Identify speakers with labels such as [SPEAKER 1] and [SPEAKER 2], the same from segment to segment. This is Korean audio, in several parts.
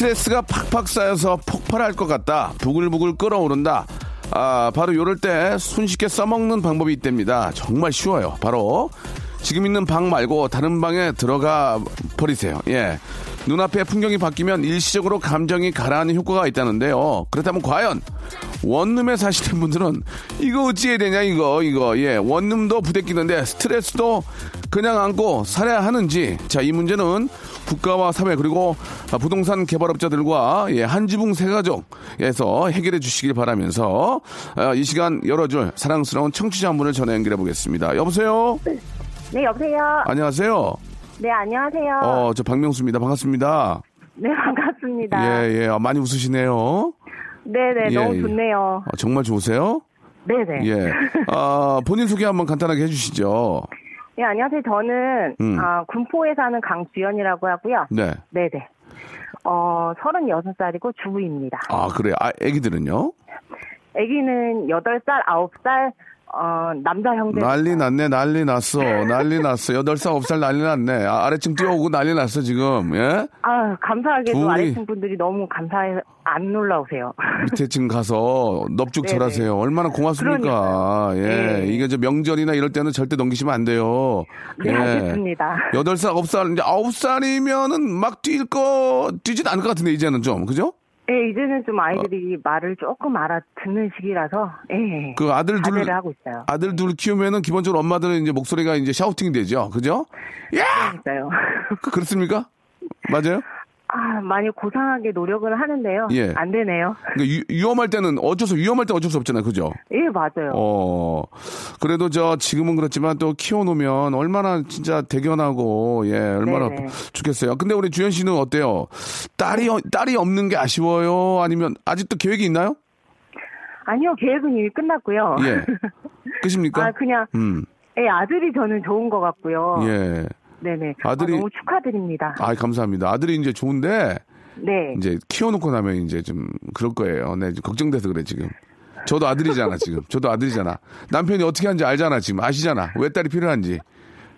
[SPEAKER 1] 스트레스가 팍팍 쌓여서 폭발할 것 같다. 부글부글 끓어오른다. 아 바로 요럴 때 손쉽게 써먹는 방법이 있답니다. 정말 쉬워요. 바로 지금 있는 방 말고 다른 방에 들어가 버리세요. 예. 눈앞에 풍경이 바뀌면 일시적으로 감정이 가라앉는 효과가 있다는데요. 그렇다면 과연 원룸에 사시는 분들은 이거 어찌해야 되냐 이거 이거. 예 원룸도 부대끼는데 스트레스도 그냥 안고 살아야 하는지. 자 이 문제는 국가와 사회 그리고 부동산 개발업자들과 예, 한 지붕 세 가족에서 해결해 주시길 바라면서 아, 이 시간 열어줄 사랑스러운 청취자 한 분을 전화 연결해 보겠습니다. 여보세요.
[SPEAKER 2] 네, 여보세요.
[SPEAKER 1] 안녕하세요.
[SPEAKER 2] 네, 안녕하세요.
[SPEAKER 1] 어 저 박명수입니다. 반갑습니다.
[SPEAKER 2] 네, 반갑습니다.
[SPEAKER 1] 예, 예. 아, 많이 웃으시네요.
[SPEAKER 2] 네네,
[SPEAKER 1] 예,
[SPEAKER 2] 너무
[SPEAKER 1] 예.
[SPEAKER 2] 좋네요.
[SPEAKER 1] 아, 정말 좋으세요?
[SPEAKER 2] 네네.
[SPEAKER 1] 예. 아, 본인 소개 한번 간단하게 해주시죠.
[SPEAKER 2] 네, 안녕하세요. 저는,
[SPEAKER 1] 음.
[SPEAKER 2] 아, 군포에 사는 강주연이라고 하고요.
[SPEAKER 1] 네.
[SPEAKER 2] 네네. 어, 36살이고 주부입니다.
[SPEAKER 1] 아, 그래요. 아, 애기들은요?
[SPEAKER 2] 아기는 8살, 9살, 어, 남자 형제.
[SPEAKER 1] 난리 났네, 난리 났어. 난리 났어. 8살, 9살 난리 났네. 아, 아래층 뛰어오고 난리 났어, 지금. 예?
[SPEAKER 2] 아, 감사하게도
[SPEAKER 1] 둘이-
[SPEAKER 2] 아래층 분들이 너무 감사해, 안 놀라우세요.
[SPEAKER 1] 밑에 층 가서 넙죽
[SPEAKER 2] 네네.
[SPEAKER 1] 절하세요. 얼마나 고맙습니까. 예.
[SPEAKER 2] 네.
[SPEAKER 1] 이게 저 명절이나 이럴 때는 절대 넘기시면 안 돼요.
[SPEAKER 2] 네, 알겠습니다.
[SPEAKER 1] 8살, 9살, 이제 9살이면은 막 뛸 거, 뛰진 않을 것 같은데, 이제는 좀. 그죠?
[SPEAKER 2] 네, 이제는 좀 아이들이 말을 조금 알아듣는 시기라서, 예.
[SPEAKER 1] 그 아들 둘,
[SPEAKER 2] 하고 있어요.
[SPEAKER 1] 아들 둘 키우면은 기본적으로 엄마들은 이제 목소리가 이제 샤우팅이 되죠. 그죠? 그- 그렇습니까? 맞아요?
[SPEAKER 2] 아, 많이 고상하게 노력은 하는데요.
[SPEAKER 1] 예.
[SPEAKER 2] 안 되네요.
[SPEAKER 1] 그러니까 위, 위험할 때는 어쩔 수, 위험할 때 어쩔 수 없잖아요. 그죠?
[SPEAKER 2] 예, 맞아요.
[SPEAKER 1] 어, 그래도 저 지금은 그렇지만 또 키워놓으면 얼마나 진짜 대견하고, 예, 얼마나
[SPEAKER 2] 네네.
[SPEAKER 1] 좋겠어요. 근데 우리 주현 씨는 어때요? 딸이, 어- 딸이 없는 게 아쉬워요? 아니면 아직도 계획이 있나요?
[SPEAKER 2] 아니요, 계획은 이미 끝났고요.
[SPEAKER 1] 예. 끝입니까?
[SPEAKER 2] 아, 그냥,
[SPEAKER 1] 음,
[SPEAKER 2] 예, 아들이 저는 좋은 것 같고요.
[SPEAKER 1] 예.
[SPEAKER 2] 네네.
[SPEAKER 1] 아들이-
[SPEAKER 2] 아, 너무 축하드립니다.
[SPEAKER 1] 아, 감사합니다. 아들이 이제 좋은데,
[SPEAKER 2] 네.
[SPEAKER 1] 이제 키워놓고 나면 이제 좀 그럴 거예요. 네, 좀 걱정돼서 그래 지금. 저도 아들이잖아 지금. 저도 아들이잖아. 남편이 어떻게 하는지 알잖아 지금. 아시잖아. 왜 딸이 필요한지.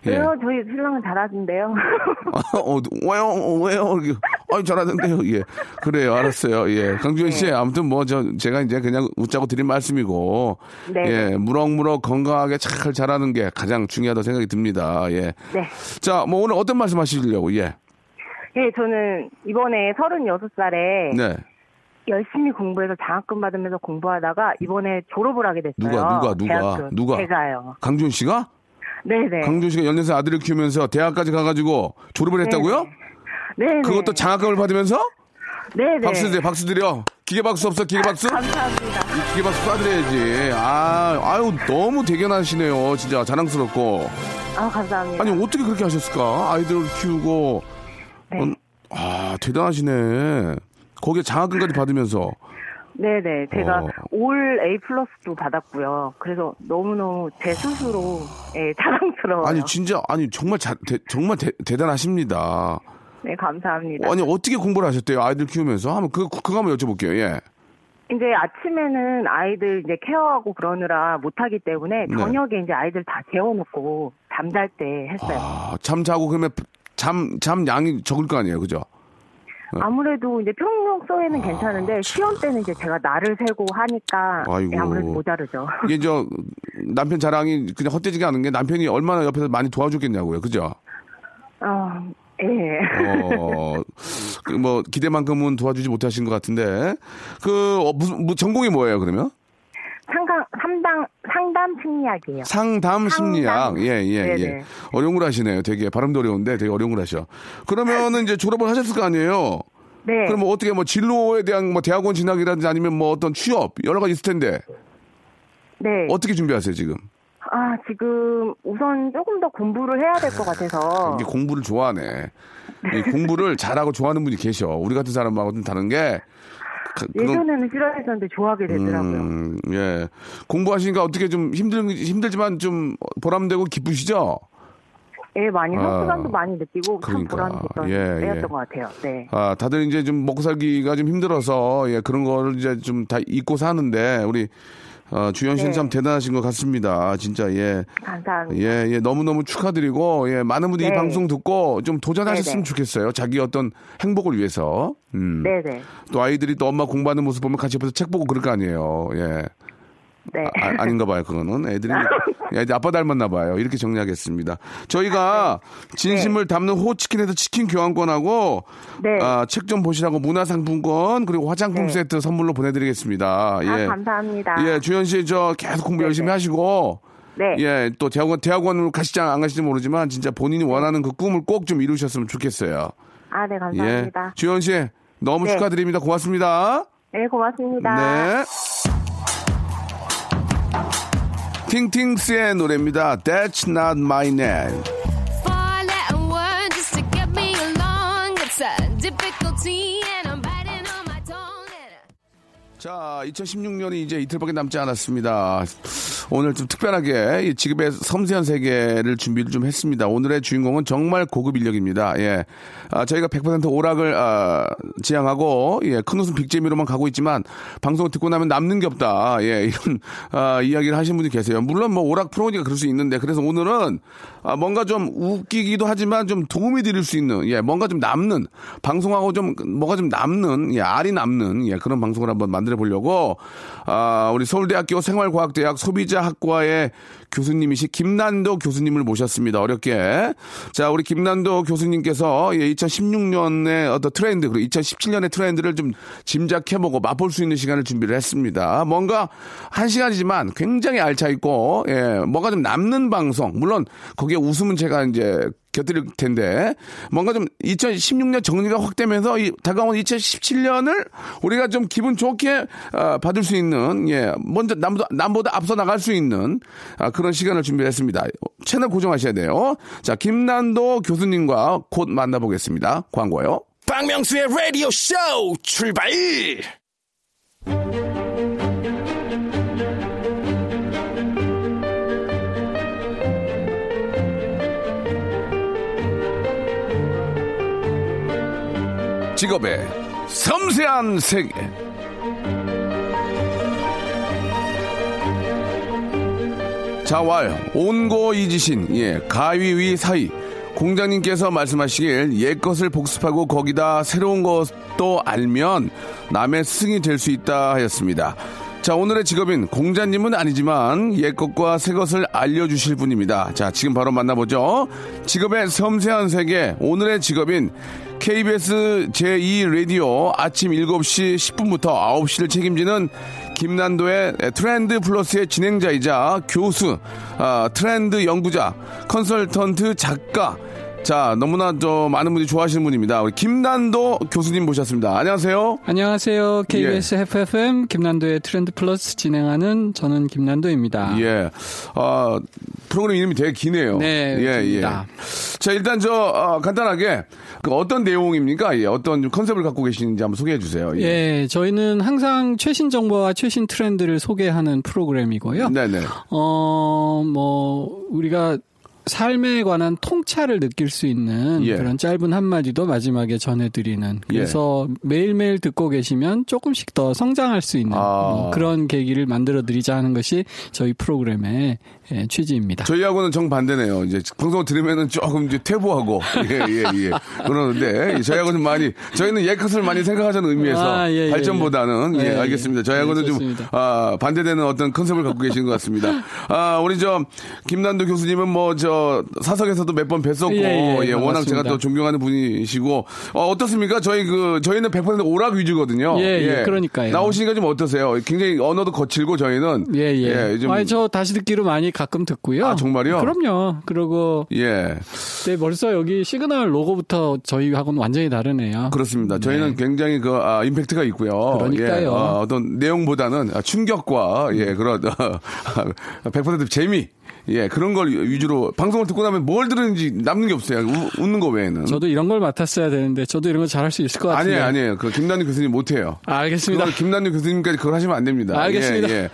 [SPEAKER 1] 예.
[SPEAKER 2] 왜요? 저희 신랑은 잘하던데요.
[SPEAKER 1] 어, 왜요? 왜요? 이렇게, 아니, 잘하는데요. 예. 그래요. 알았어요. 예. 강주현 씨,
[SPEAKER 2] 네.
[SPEAKER 1] 아무튼 뭐, 저, 제가 이제 그냥 웃자고 드린 말씀이고.
[SPEAKER 2] 네.
[SPEAKER 1] 예. 무럭무럭 건강하게 잘 자라는 게 가장 중요하다고 생각이 듭니다. 예.
[SPEAKER 2] 네.
[SPEAKER 1] 자, 뭐 오늘 어떤 말씀 하시려고, 예.
[SPEAKER 2] 예, 저는 이번에 36살에
[SPEAKER 1] 네.
[SPEAKER 2] 열심히 공부해서 장학금 받으면서 공부하다가 이번에 졸업을 하게 됐어요.
[SPEAKER 1] 누가, 누가, 누가,
[SPEAKER 2] 대학교.
[SPEAKER 1] 누가?
[SPEAKER 2] 제가요.
[SPEAKER 1] 강주현 씨가?
[SPEAKER 2] 네네.
[SPEAKER 1] 강준 씨가 연년생 아들을 키우면서 대학까지 가가지고 졸업을 했다고요?
[SPEAKER 2] 네네.
[SPEAKER 1] 그것도 장학금을 받으면서?
[SPEAKER 2] 네네.
[SPEAKER 1] 박수 드려, 박수 드려. 기계 박수 없어, 기계 박수?
[SPEAKER 2] 감사합니다.
[SPEAKER 1] 기계 박수 쏴드려야지. 아, 아유, 너무 대견하시네요. 진짜 자랑스럽고.
[SPEAKER 2] 아, 감사합니다.
[SPEAKER 1] 아니, 어떻게 그렇게 하셨을까? 아이들을 키우고.
[SPEAKER 2] 네.
[SPEAKER 1] 어, 아, 대단하시네. 거기에 장학금까지 받으면서.
[SPEAKER 2] 네네. 제가
[SPEAKER 1] 어.
[SPEAKER 2] 올 A 플러스도 받았고요. 그래서 너무너무 제 스스로 예, 자랑스러워요.
[SPEAKER 1] 아니, 진짜, 아니, 정말 자, 대, 정말 대, 대단하십니다.
[SPEAKER 2] 네, 감사합니다.
[SPEAKER 1] 아니, 어떻게 공부를 하셨대요? 아이들 키우면서? 한번 그, 그거 한번 여쭤볼게요. 예.
[SPEAKER 2] 이제 아침에는 아이들 이제 케어하고 그러느라 못하기 때문에
[SPEAKER 1] 네.
[SPEAKER 2] 저녁에 이제 아이들 다 재워놓고 잠잘 때 했어요.
[SPEAKER 1] 아, 잠 자고 그러면 잠, 잠 양이 적을 거 아니에요. 그죠?
[SPEAKER 2] 아무래도 이제 평균소에는 괜찮은데 시험 때는 이제 제가 날을 세고 하니까
[SPEAKER 1] 아이고.
[SPEAKER 2] 예, 아무래도 모자르죠.
[SPEAKER 1] 이게 저 남편 자랑이 그냥 헛되지가 않은 게 남편이 얼마나 옆에서 많이 도와줬겠냐고요. 그죠?
[SPEAKER 2] 어, 예.
[SPEAKER 1] 어, 그 뭐 기대만큼은 도와주지 못하신 것 같은데 그 어, 무슨 뭐 전공이 뭐예요 그러면?
[SPEAKER 2] 상담 심리학이에요.
[SPEAKER 1] 상담 심리학.
[SPEAKER 2] 상담.
[SPEAKER 1] 예, 예, 예.
[SPEAKER 2] 네네.
[SPEAKER 1] 어려운 걸 하시네요. 되게 발음도 어려운데 되게 어려운 걸 하셔. 그러면은 이제 졸업을 하셨을 거 아니에요?
[SPEAKER 2] 네.
[SPEAKER 1] 그럼 뭐 어떻게 뭐 진로에 대한 뭐 대학원 진학이라든지 아니면 뭐 어떤 취업 여러 가지 있을 텐데
[SPEAKER 2] 네.
[SPEAKER 1] 어떻게 준비하세요 지금?
[SPEAKER 2] 아, 지금 우선 조금 더 공부를 해야 될 것 같아서.
[SPEAKER 1] 이게 공부를 좋아하네. 이 공부를 잘하고 좋아하는 분이 계셔. 우리 같은 사람하고는 다른 게
[SPEAKER 2] 예전에는 싫어했었는데 좋아하게 되더라고요.
[SPEAKER 1] 음, 예. 공부하시니까 어떻게 좀 힘들, 힘들지만 좀 보람되고 기쁘시죠?
[SPEAKER 2] 예, 많이
[SPEAKER 1] 아,
[SPEAKER 2] 성취감도 많이 느끼고 참
[SPEAKER 1] 그러니까.
[SPEAKER 2] 보람됐던
[SPEAKER 1] 예,
[SPEAKER 2] 때였던
[SPEAKER 1] 예.
[SPEAKER 2] 것 같아요. 네.
[SPEAKER 1] 아, 다들 이제 좀 먹고 살기가 좀 힘들어서, 예, 그런 거를 이제 좀 다 잊고 사는데, 우리, 어, 주현 씨는
[SPEAKER 2] 네.
[SPEAKER 1] 참 대단하신 것 같습니다. 진짜, 예.
[SPEAKER 2] 감사합니다.
[SPEAKER 1] 예, 예, 너무너무 축하드리고, 예, 많은 분들이 이
[SPEAKER 2] 네.
[SPEAKER 1] 방송 듣고 좀 도전하셨으면
[SPEAKER 2] 네네.
[SPEAKER 1] 좋겠어요. 자기 어떤 행복을 위해서. 음.
[SPEAKER 2] 네네.
[SPEAKER 1] 또 아이들이 또 엄마 공부하는 모습 보면 같이 옆에서 책 보고 그럴 거 아니에요. 예.
[SPEAKER 2] 네.
[SPEAKER 1] 아, 닌가 봐요, 그거는. 애들이, 애들 아빠 닮았나 봐요. 이렇게 정리하겠습니다. 저희가 진심을 담는 호치킨에서 치킨 교환권하고,
[SPEAKER 2] 네.
[SPEAKER 1] 아, 책 좀 보시라고 문화상품권, 그리고 화장품
[SPEAKER 2] 네.
[SPEAKER 1] 세트 선물로 보내드리겠습니다.
[SPEAKER 2] 아,
[SPEAKER 1] 예.
[SPEAKER 2] 감사합니다.
[SPEAKER 1] 예, 주현 씨, 저 계속 공부 열심히 하시고,
[SPEAKER 2] 네.
[SPEAKER 1] 예, 또 대학원, 대학원으로 가시지 안 가실지 모르지만, 진짜 본인이 원하는 그 꿈을 꼭 좀 이루셨으면 좋겠어요.
[SPEAKER 2] 아, 네,
[SPEAKER 1] 예.
[SPEAKER 2] 감사합니다.
[SPEAKER 1] 주현 씨, 너무
[SPEAKER 2] 네.
[SPEAKER 1] 축하드립니다. 고맙습니다.
[SPEAKER 2] 네, 고맙습니다.
[SPEAKER 1] 네. 팅팅스의 노래입니다. That's not my name. 자, 2016년이 이제 이틀밖에 남지 않았습니다. 오늘 좀 특별하게 이 지급의 섬세한 세계를 준비를 좀 했습니다. 오늘의 주인공은 정말 고급 인력입니다. 예. 아, 저희가 100% 오락을, 아, 지향하고, 예, 큰 웃음 빅재미로만 가고 있지만, 방송을 듣고 나면 남는 게 없다. 예, 이런, 아, 이야기를 하신 분이 계세요. 물론 뭐 오락 프로니까 그럴 수 있는데, 그래서 오늘은, 아, 뭔가 좀 웃기기도 하지만 좀 도움이 드릴 수 있는, 예, 뭔가 좀 남는, 방송하고 좀, 뭐가 좀 남는, 예, 알이 남는, 예, 그런 방송을 한번 만들어 보려고, 아, 우리 서울대학교 생활과학대학 소비자학과의 교수님이시 김난도 교수님을 모셨습니다. 어렵게. 자, 우리 김난도 교수님께서 예, 2016년의 어떤 트렌드, 그리고 2017년의 트렌드를 좀 짐작해보고 맛볼 수 있는 시간을 준비를 했습니다. 뭔가 한 시간이지만 굉장히 알차있고, 예, 뭐가 좀 남는 방송. 물론 거기에 웃음은 제가 이제 곁들일 텐데 뭔가 좀 2016년 정리가 확 되면서 이 다가온 2017년을 우리가 좀 기분 좋게 어, 받을 수 있는 예 먼저 남보다, 남보다 앞서 나갈 수 있는 아, 그런 시간을 준비했습니다. 채널 고정하셔야 돼요. 자 김난도 교수님과 곧 만나보겠습니다. 광고요.
[SPEAKER 3] 박명수의 라디오 쇼 출발!
[SPEAKER 1] 직업의 섬세한 세계. 자왈 온고이지신 예 가위 위 사이 공장님께서 말씀하시길 옛 것을 복습하고 거기다 새로운 것도 알면 남의 스승이 될 수 있다 하였습니다. 자 오늘의 직업인 공자님은 아니지만 옛 것과 새 것을 알려주실 분입니다. 자 지금 바로 만나보죠. 직업의 섬세한 세계 오늘의 직업인 KBS 제2 라디오 아침 7시 10분부터 9시를 책임지는 김난도의 트렌드 플러스의 진행자이자 교수, 아, 트렌드 연구자, 컨설턴트 작가. 자, 너무나 저 많은 분들이 좋아하시는 분입니다. 우리 김난도 교수님 모셨습니다. 안녕하세요.
[SPEAKER 4] 안녕하세요. KBS FFM 김난도의 트렌드 플러스 진행하는 저는 김난도입니다.
[SPEAKER 1] 예. 아, 프로그램 이름이 되게 기네요.
[SPEAKER 4] 네,
[SPEAKER 1] 예, 예. 자, 일단 저, 어, 간단하게 그 어떤 내용입니까? 예, 어떤 컨셉을 갖고 계시는지 한번 소개해 주세요.
[SPEAKER 4] 예, 저희는 항상 최신 정보와 최신 트렌드를 소개하는 프로그램이고요.
[SPEAKER 1] 네 네.
[SPEAKER 4] 어, 뭐, 우리가 삶에 관한 통찰을 느낄 수 있는
[SPEAKER 1] 예.
[SPEAKER 4] 그런 짧은 한마디도 마지막에 전해드리는 그래서 매일매일 듣고 계시면 조금씩 더 성장할 수 있는
[SPEAKER 1] 아.
[SPEAKER 4] 뭐 그런 계기를 만들어 드리자 하는 것이 저희 프로그램의 예, 취지입니다.
[SPEAKER 1] 저희하고는 정반대네요. 이제 방송 들으면은 조금 이제 퇴보하고, 예, 예, 예. 그러는데, 저희하고는 많이, 저희는 예컷을 많이 생각하자는 의미에서
[SPEAKER 4] 아, 예, 예,
[SPEAKER 1] 발전보다는, 예,
[SPEAKER 4] 예. 예,
[SPEAKER 1] 알겠습니다.
[SPEAKER 4] 예.
[SPEAKER 1] 저희하고는
[SPEAKER 4] 네,
[SPEAKER 1] 좀. 아, 반대되는 어떤 컨셉을 갖고 계신 것 같습니다. 아, 우리 저, 김난도 교수님은 뭐, 저, 사석에서도 몇 번 뵀었고,
[SPEAKER 4] 예,
[SPEAKER 1] 예,
[SPEAKER 4] 예,
[SPEAKER 1] 워낙
[SPEAKER 4] 반갑습니다.
[SPEAKER 1] 제가 또 존경하는 분이시고, 어, 어떻습니까? 저희 그, 저희는 100% 오락 위주거든요.
[SPEAKER 4] 예, 예, 그러니까요.
[SPEAKER 1] 나오시니까 좀 어떠세요? 굉장히 언어도 거칠고 저희는.
[SPEAKER 4] 예, 예.
[SPEAKER 1] 좀-
[SPEAKER 4] 아니, 저 다시 듣기로 많이 가끔 듣고요.
[SPEAKER 1] 아, 정말요?
[SPEAKER 4] 그럼요. 그리고
[SPEAKER 1] 예.
[SPEAKER 4] 네, 벌써 여기 시그널 로고부터 저희하고는 완전히 다르네요.
[SPEAKER 1] 그렇습니다. 저희는 굉장히 그 아, 임팩트가 있고요.
[SPEAKER 4] 그러니까요.
[SPEAKER 1] 예, 어, 어떤 내용보다는 아, 충격과 예 그런 100% 재미 예 그런 걸 위주로 방송을 듣고 나면 뭘 들었는지 남는 게 없어요. 우- 웃는 거 외에는.
[SPEAKER 4] 저도 이런 걸 맡았어야 되는데 저도 이런 거 잘할 수 있을 것 같은데.
[SPEAKER 1] 아니에요, 아니에요. 그 김남일 교수님 못 해요.
[SPEAKER 4] 아, 알겠습니다.
[SPEAKER 1] 김남일 교수님까지 그걸 하시면 안 됩니다.
[SPEAKER 4] 알겠습니다.
[SPEAKER 1] 예, 예.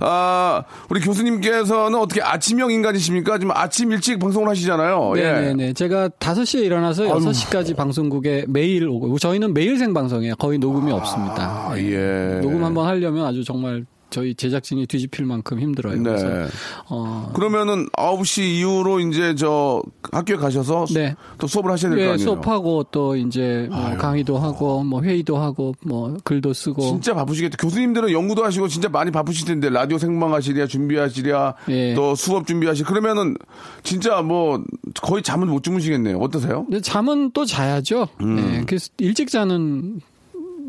[SPEAKER 1] 아, 우리 교수님께서는 어떻게 아침형 인간이십니까? 지금 아침 일찍 방송을 하시잖아요. 예.
[SPEAKER 4] 네네 네. 제가 5시에 일어나서 6시까지 방송국에 매일 오고, 저희는 매일 생방송이에요. 거의 녹음이 없습니다.
[SPEAKER 1] 아,
[SPEAKER 4] 네.
[SPEAKER 1] 예.
[SPEAKER 4] 녹음 한번 하려면 아주 정말 저희 제작진이 뒤집힐 만큼 힘들어요.
[SPEAKER 1] 네.
[SPEAKER 4] 그래서, 어,
[SPEAKER 1] 그러면은 9시 이후로 이제 저 학교에 가셔서 수-
[SPEAKER 4] 네.
[SPEAKER 1] 또 수업을 하셔야 될거
[SPEAKER 4] 예,
[SPEAKER 1] 아니에요.
[SPEAKER 4] 수업하고 또 이제 뭐 강의도 하고 뭐 회의도 하고 뭐 글도 쓰고
[SPEAKER 1] 진짜 바쁘시겠다. 교수님들은 연구도 하시고 진짜 많이 바쁘실 텐데 라디오 생방하시랴 준비하시랴
[SPEAKER 4] 예.
[SPEAKER 1] 또 수업 준비하시. 그러면은 진짜 뭐 거의 잠을 못 주무시겠네요. 어떠세요?
[SPEAKER 4] 근데 잠은 또 자야죠.
[SPEAKER 1] 음.
[SPEAKER 4] 네, 그래서 일찍 자는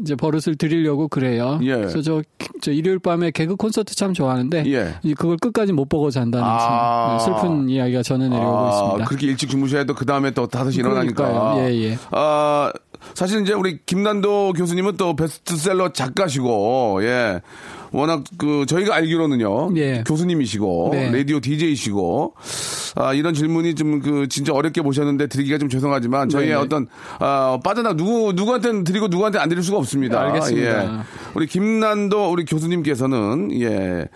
[SPEAKER 4] 이제 버릇을 들이려고 그래요.
[SPEAKER 1] 예.
[SPEAKER 4] 그래서 저, 저 일요일 밤에 개그 콘서트 참 좋아하는데
[SPEAKER 1] 예.
[SPEAKER 4] 이 그걸 끝까지 못 보고 잔다는
[SPEAKER 1] 아.
[SPEAKER 4] 참 슬픈 이야기가 전해 내려오고
[SPEAKER 1] 아,
[SPEAKER 4] 있습니다.
[SPEAKER 1] 그렇게 일찍 주무셔야 또 그 다음에 또 5시 일어나니까.
[SPEAKER 4] 그러니까요. 예, 예.
[SPEAKER 1] 아, 사실 이제 우리 김난도 교수님은 또 베스트셀러 작가시고, 예. 워낙 그 저희가 알기로는요.
[SPEAKER 4] 예.
[SPEAKER 1] 교수님이시고
[SPEAKER 4] 네.
[SPEAKER 1] 라디오 DJ이시고 아 이런 질문이 좀 그 진짜 어렵게 보셨는데 드리기가 좀 죄송하지만 저희의
[SPEAKER 4] 네네.
[SPEAKER 1] 어떤 아 빠져나 누구 누구한테는 드리고 누구한테 안 드릴 수가 없습니다.
[SPEAKER 4] 알겠습니다.
[SPEAKER 1] 예. 우리 김난도 우리 교수님께서는 예.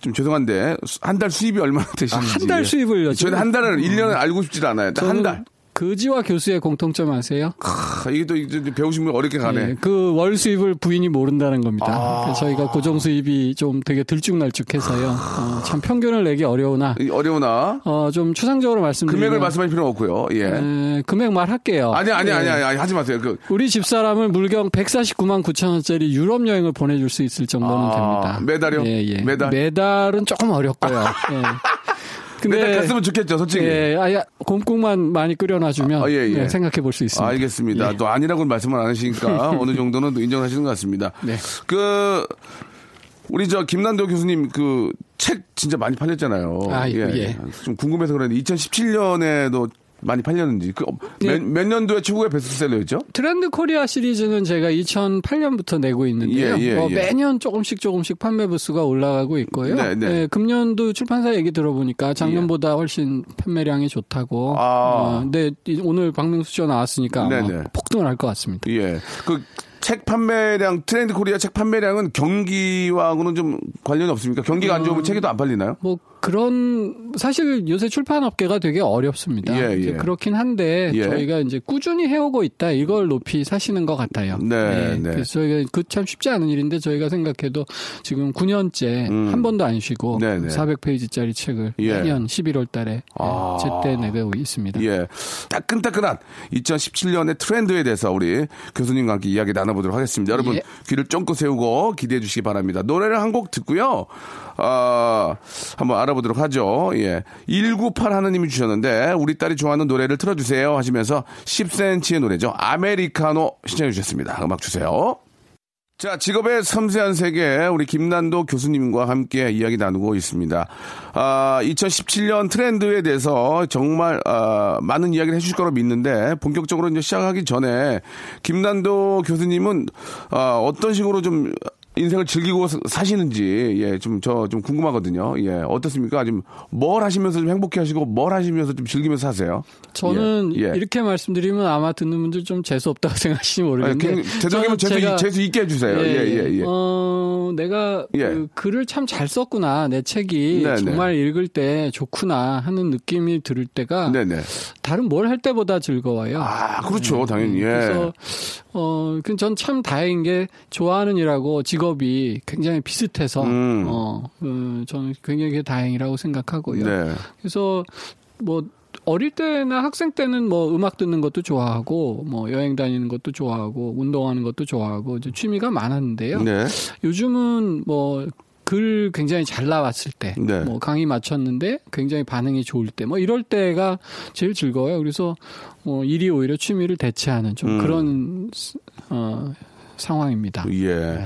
[SPEAKER 1] 좀 죄송한데 한 달 수입이 얼마나 되시는지
[SPEAKER 4] 한달 수입을요,
[SPEAKER 1] 저희는 한 달을 1년을 알고 싶지 않아요. 딱한
[SPEAKER 4] 저는
[SPEAKER 1] 달.
[SPEAKER 4] 그지와 교수의 공통점 아세요?
[SPEAKER 1] 아, 이게 또 이제 배우신 분 어렵게 가네.
[SPEAKER 4] 예, 그월 수입을 부인이 모른다는 겁니다.
[SPEAKER 1] 아.
[SPEAKER 4] 저희가 고정 수입이 좀 되게 들쭉날쭉해서요. 어, 참 평균을 내기 어려우나
[SPEAKER 1] 이 어려우나
[SPEAKER 4] 어, 좀 추상적으로 말씀드리면
[SPEAKER 1] 금액을 말씀할 필요는 없고요. 예.
[SPEAKER 4] 에, 금액 말할게요.
[SPEAKER 1] 아니 아니
[SPEAKER 4] 예.
[SPEAKER 1] 아니 아니 아니, 하지 마세요. 그
[SPEAKER 4] 우리 집 사람을 물경 149만 9천 원짜리 유럽 여행을 보내줄 수 있을 정도는
[SPEAKER 1] 아,
[SPEAKER 4] 됩니다.
[SPEAKER 1] 매달요?
[SPEAKER 4] 예, 예.
[SPEAKER 1] 매달?
[SPEAKER 4] 매달은 조금 어렵고요. 예.
[SPEAKER 1] 매달 갔으면 좋겠죠, 솔직히.
[SPEAKER 4] 예, 아야 곰국만 많이 끓여놔주면
[SPEAKER 1] 아, 예, 예.
[SPEAKER 4] 네, 생각해 볼 수 있습니다.
[SPEAKER 1] 알겠습니다.
[SPEAKER 4] 예.
[SPEAKER 1] 또 아니라고 말씀을 안 하시니까 어느 정도는 또 인정하시는 것 같습니다.
[SPEAKER 4] 네.
[SPEAKER 1] 그 우리 저 김난도 교수님 그 책 진짜 많이 팔렸잖아요.
[SPEAKER 4] 아, 예.
[SPEAKER 1] 좀 궁금해서 그랬는데 2017년에도 많이 팔렸는지 그몇
[SPEAKER 4] 예.
[SPEAKER 1] 몇 년도에 최고의 베스트셀러였죠?
[SPEAKER 4] 트렌드 코리아 시리즈는 제가 2008년부터 내고 있는데요.
[SPEAKER 1] 예, 예,
[SPEAKER 4] 뭐
[SPEAKER 1] 예.
[SPEAKER 4] 매년 조금씩 조금씩 판매 부수가 올라가고 있고요.
[SPEAKER 1] 네, 네.
[SPEAKER 4] 예, 금년도 출판사 얘기 들어보니까 작년보다 훨씬 판매량이 좋다고.
[SPEAKER 1] 아.
[SPEAKER 4] 어, 이- 오늘 박명수 씨가 나왔으니까 아마
[SPEAKER 1] 네, 네.
[SPEAKER 4] 폭등을 할 것 같습니다.
[SPEAKER 1] 예. 그책 판매량 트렌드 코리아 책 판매량은 경기와는 좀 관련이 없습니까? 경기가 안 좋으면 책이 더 안 팔리나요?
[SPEAKER 4] 뭐 그런 사실 요새 출판 업계가 되게 어렵습니다.
[SPEAKER 1] 예, 예.
[SPEAKER 4] 그렇긴 한데
[SPEAKER 1] 예.
[SPEAKER 4] 저희가 이제 꾸준히 해오고 있다. 이걸 높이 사시는 것 같아요.
[SPEAKER 1] 네, 네.
[SPEAKER 4] 그래서 저희가 그 참 쉽지 않은 일인데 저희가 생각해도 지금 9년째 한 번도 안 쉬고
[SPEAKER 1] 음. 네, 네.
[SPEAKER 4] 400페이지짜리 책을
[SPEAKER 1] 예.
[SPEAKER 4] 매년 11월달에
[SPEAKER 1] 아.
[SPEAKER 4] 제때 내고 있습니다.
[SPEAKER 1] 예. 따끈따끈한 2017년의 트렌드에 대해서 우리 교수님과 함께 이야기 나눠보도록 하겠습니다. 여러분
[SPEAKER 4] 예.
[SPEAKER 1] 귀를 쫑긋 세우고 기대해 주시기 바랍니다. 노래를 한 곡 듣고요. 아, 한번 알아보 도록 하죠. 예. 198 하느님이 주셨는데 우리 딸이 좋아하는 노래를 틀어주세요 하시면서 10cm의 노래죠. 아메리카노 신청해 주셨습니다. 음악 주세요. 자, 직업의 섬세한 세계 우리 김난도 교수님과 함께 이야기 나누고 있습니다. 아, 2017년 트렌드에 대해서 정말 아, 많은 이야기를 해주실 거로 믿는데 본격적으로 이제 시작하기 전에 김난도 교수님은 아, 어떤 식으로 좀 인생을 즐기고 사- 사시는지 예, 좀저좀 궁금하거든요. 예, 어떻습니까? 좀뭘 하시면서 좀 행복해 하시고 뭘 하시면서 좀 즐기면서 사세요?
[SPEAKER 4] 저는
[SPEAKER 1] 예, 예.
[SPEAKER 4] 이렇게 말씀드리면 아마 듣는 분들 좀 재수 없다고 생각하실지
[SPEAKER 1] 아니,
[SPEAKER 4] 모르겠는데
[SPEAKER 1] 제동이면 재수,
[SPEAKER 4] 제가-
[SPEAKER 1] 재수 있게 해주세요. 예, 예, 예.
[SPEAKER 4] 어, 내가
[SPEAKER 1] 예.
[SPEAKER 4] 그 글을 참 잘 썼구나. 내 책이
[SPEAKER 1] 네, 네.
[SPEAKER 4] 정말 읽을 때 좋구나 하는 느낌이 들을 때가
[SPEAKER 1] 네네.
[SPEAKER 4] 다른 뭘 할 때보다 즐거워요.
[SPEAKER 1] 아, 그렇죠. 당연히. 예.
[SPEAKER 4] 그래서 어, 전 참 다행인 게 좋아하는 일하고 직업이 굉장히 비슷해서
[SPEAKER 1] 음.
[SPEAKER 4] 어, 어, 저는 굉장히 다행이라고 생각하고요.
[SPEAKER 1] 네.
[SPEAKER 4] 그래서 뭐 어릴 때나 학생 때는 뭐 음악 듣는 것도 좋아하고 뭐 여행 다니는 것도 좋아하고 운동하는 것도 좋아하고 이제 취미가 많았는데요.
[SPEAKER 1] 네.
[SPEAKER 4] 요즘은 뭐 글 굉장히 잘 나왔을 때,
[SPEAKER 1] 네.
[SPEAKER 4] 뭐 강의 마쳤는데 굉장히 반응이 좋을 때, 뭐 이럴 때가 제일 즐거워요. 그래서 뭐 일이 오히려 취미를 대체하는 좀
[SPEAKER 1] 음.
[SPEAKER 4] 그런 어, 상황입니다.
[SPEAKER 1] 예.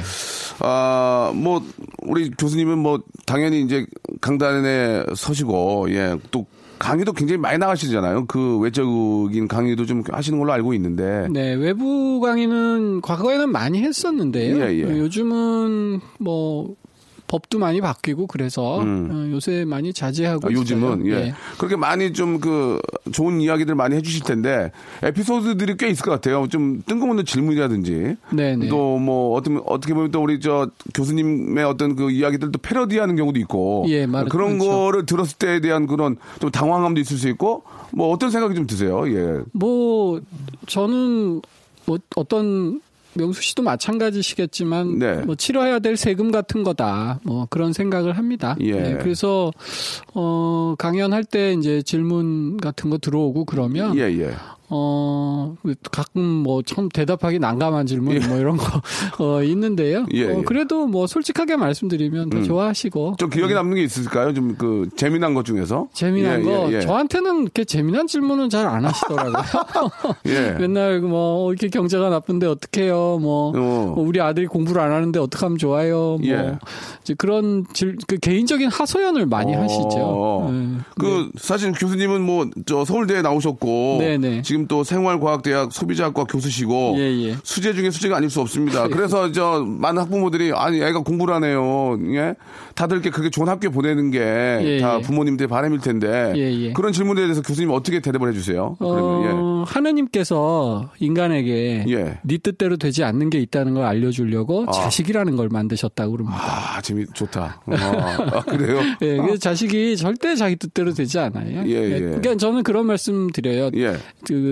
[SPEAKER 1] 아, 뭐, 우리 교수님은 뭐, 당연히 이제 강단에 서시고, 예, 또 강의도 굉장히 많이 나가시잖아요. 그 외적인 강의도 좀 하시는 걸로 알고 있는데.
[SPEAKER 4] 네, 외부 강의는 과거에는 많이 했었는데요.
[SPEAKER 1] 예, 예.
[SPEAKER 4] 요즘은 뭐 법도 많이 바뀌고 그래서
[SPEAKER 1] 음.
[SPEAKER 4] 어, 요새 많이 자제하고
[SPEAKER 1] 아, 요즘은,
[SPEAKER 4] 있어요.
[SPEAKER 1] 예. 그렇게 많이 좀 그, 좋은 이야기들 많이 해주실 텐데, 에피소드들이 꽤 있을 것 같아요. 좀 뜬금없는 질문이라든지.
[SPEAKER 4] 네, 네.
[SPEAKER 1] 또 뭐, 어떤, 어떻게 보면 또 우리 저 교수님의 어떤 그 이야기들도 패러디하는 경우도 있고.
[SPEAKER 4] 예, 맞-
[SPEAKER 1] 그런
[SPEAKER 4] 그렇죠.
[SPEAKER 1] 거를 들었을 때에 대한 그런 좀 당황함도 있을 수 있고, 뭐 어떤 생각이 좀 드세요? 예.
[SPEAKER 4] 뭐 저는 뭐 어떤 명수 씨도 마찬가지시겠지만
[SPEAKER 1] 네.
[SPEAKER 4] 뭐 치러야 될 세금 같은 거다. 뭐 그런 생각을 합니다.
[SPEAKER 1] 예.
[SPEAKER 4] 네, 그래서 어 강연할 때 이제 질문 같은 거 들어오고 그러면
[SPEAKER 1] 예, 예.
[SPEAKER 4] 어, 가끔 뭐참 대답하기 난감한 질문 뭐 이런 거 어, 있는데요.
[SPEAKER 1] 예,
[SPEAKER 4] 어,
[SPEAKER 1] 예.
[SPEAKER 4] 그래도 뭐 솔직하게 말씀드리면 더
[SPEAKER 1] 음.
[SPEAKER 4] 좋아하시고
[SPEAKER 1] 좀 기억에 남는 게 있을까요? 좀 그 재미난 것 중에서?
[SPEAKER 4] 재미난
[SPEAKER 1] 예,
[SPEAKER 4] 거
[SPEAKER 1] 예, 예.
[SPEAKER 4] 저한테는 이렇게 재미난 질문은 잘 안 하시더라고요.
[SPEAKER 1] 예.
[SPEAKER 4] 맨날 뭐 이렇게 경제가 나쁜데 어떡해요? 뭐,
[SPEAKER 1] 어.
[SPEAKER 4] 뭐 우리 아들이 공부를 안 하는데 어떡하면 좋아요? 뭐
[SPEAKER 1] 예.
[SPEAKER 4] 이제 그런 질, 그 개인적인 하소연을 많이
[SPEAKER 1] 어.
[SPEAKER 4] 하시죠. 네.
[SPEAKER 1] 그 사실 교수님은 뭐 저 서울대에 나오셨고
[SPEAKER 4] 네네.
[SPEAKER 1] 지금 또 생활과학대학 소비자학과 교수시고
[SPEAKER 4] 예, 예.
[SPEAKER 1] 수재 중에 수재가 아닐 수 없습니다. 그래서 저 많은 학부모들이 아니 애가 공부를 하네요. 예? 다들 이렇게 그게 좋은 학교에 보내는 게다
[SPEAKER 4] 예.
[SPEAKER 1] 부모님들의 바람일 텐데
[SPEAKER 4] 예, 예.
[SPEAKER 1] 그런 질문에 대해서 교수님 어떻게 대답을 해주세요? 그러면 예.
[SPEAKER 4] 어, 하느님께서 인간에게
[SPEAKER 1] 예.
[SPEAKER 4] 네 뜻대로 되지 않는 게 있다는 걸 알려주려고
[SPEAKER 1] 아.
[SPEAKER 4] 자식이라는 걸 만드셨다고 그럽니다.
[SPEAKER 1] 아 재미 좋다. 어, 아, 그래요?
[SPEAKER 4] 예, 그 자식이 절대 자기 뜻대로 되지 않아요.
[SPEAKER 1] 예, 예.
[SPEAKER 4] 그러니까 저는 그런 말씀 드려요.
[SPEAKER 1] 예.
[SPEAKER 4] 그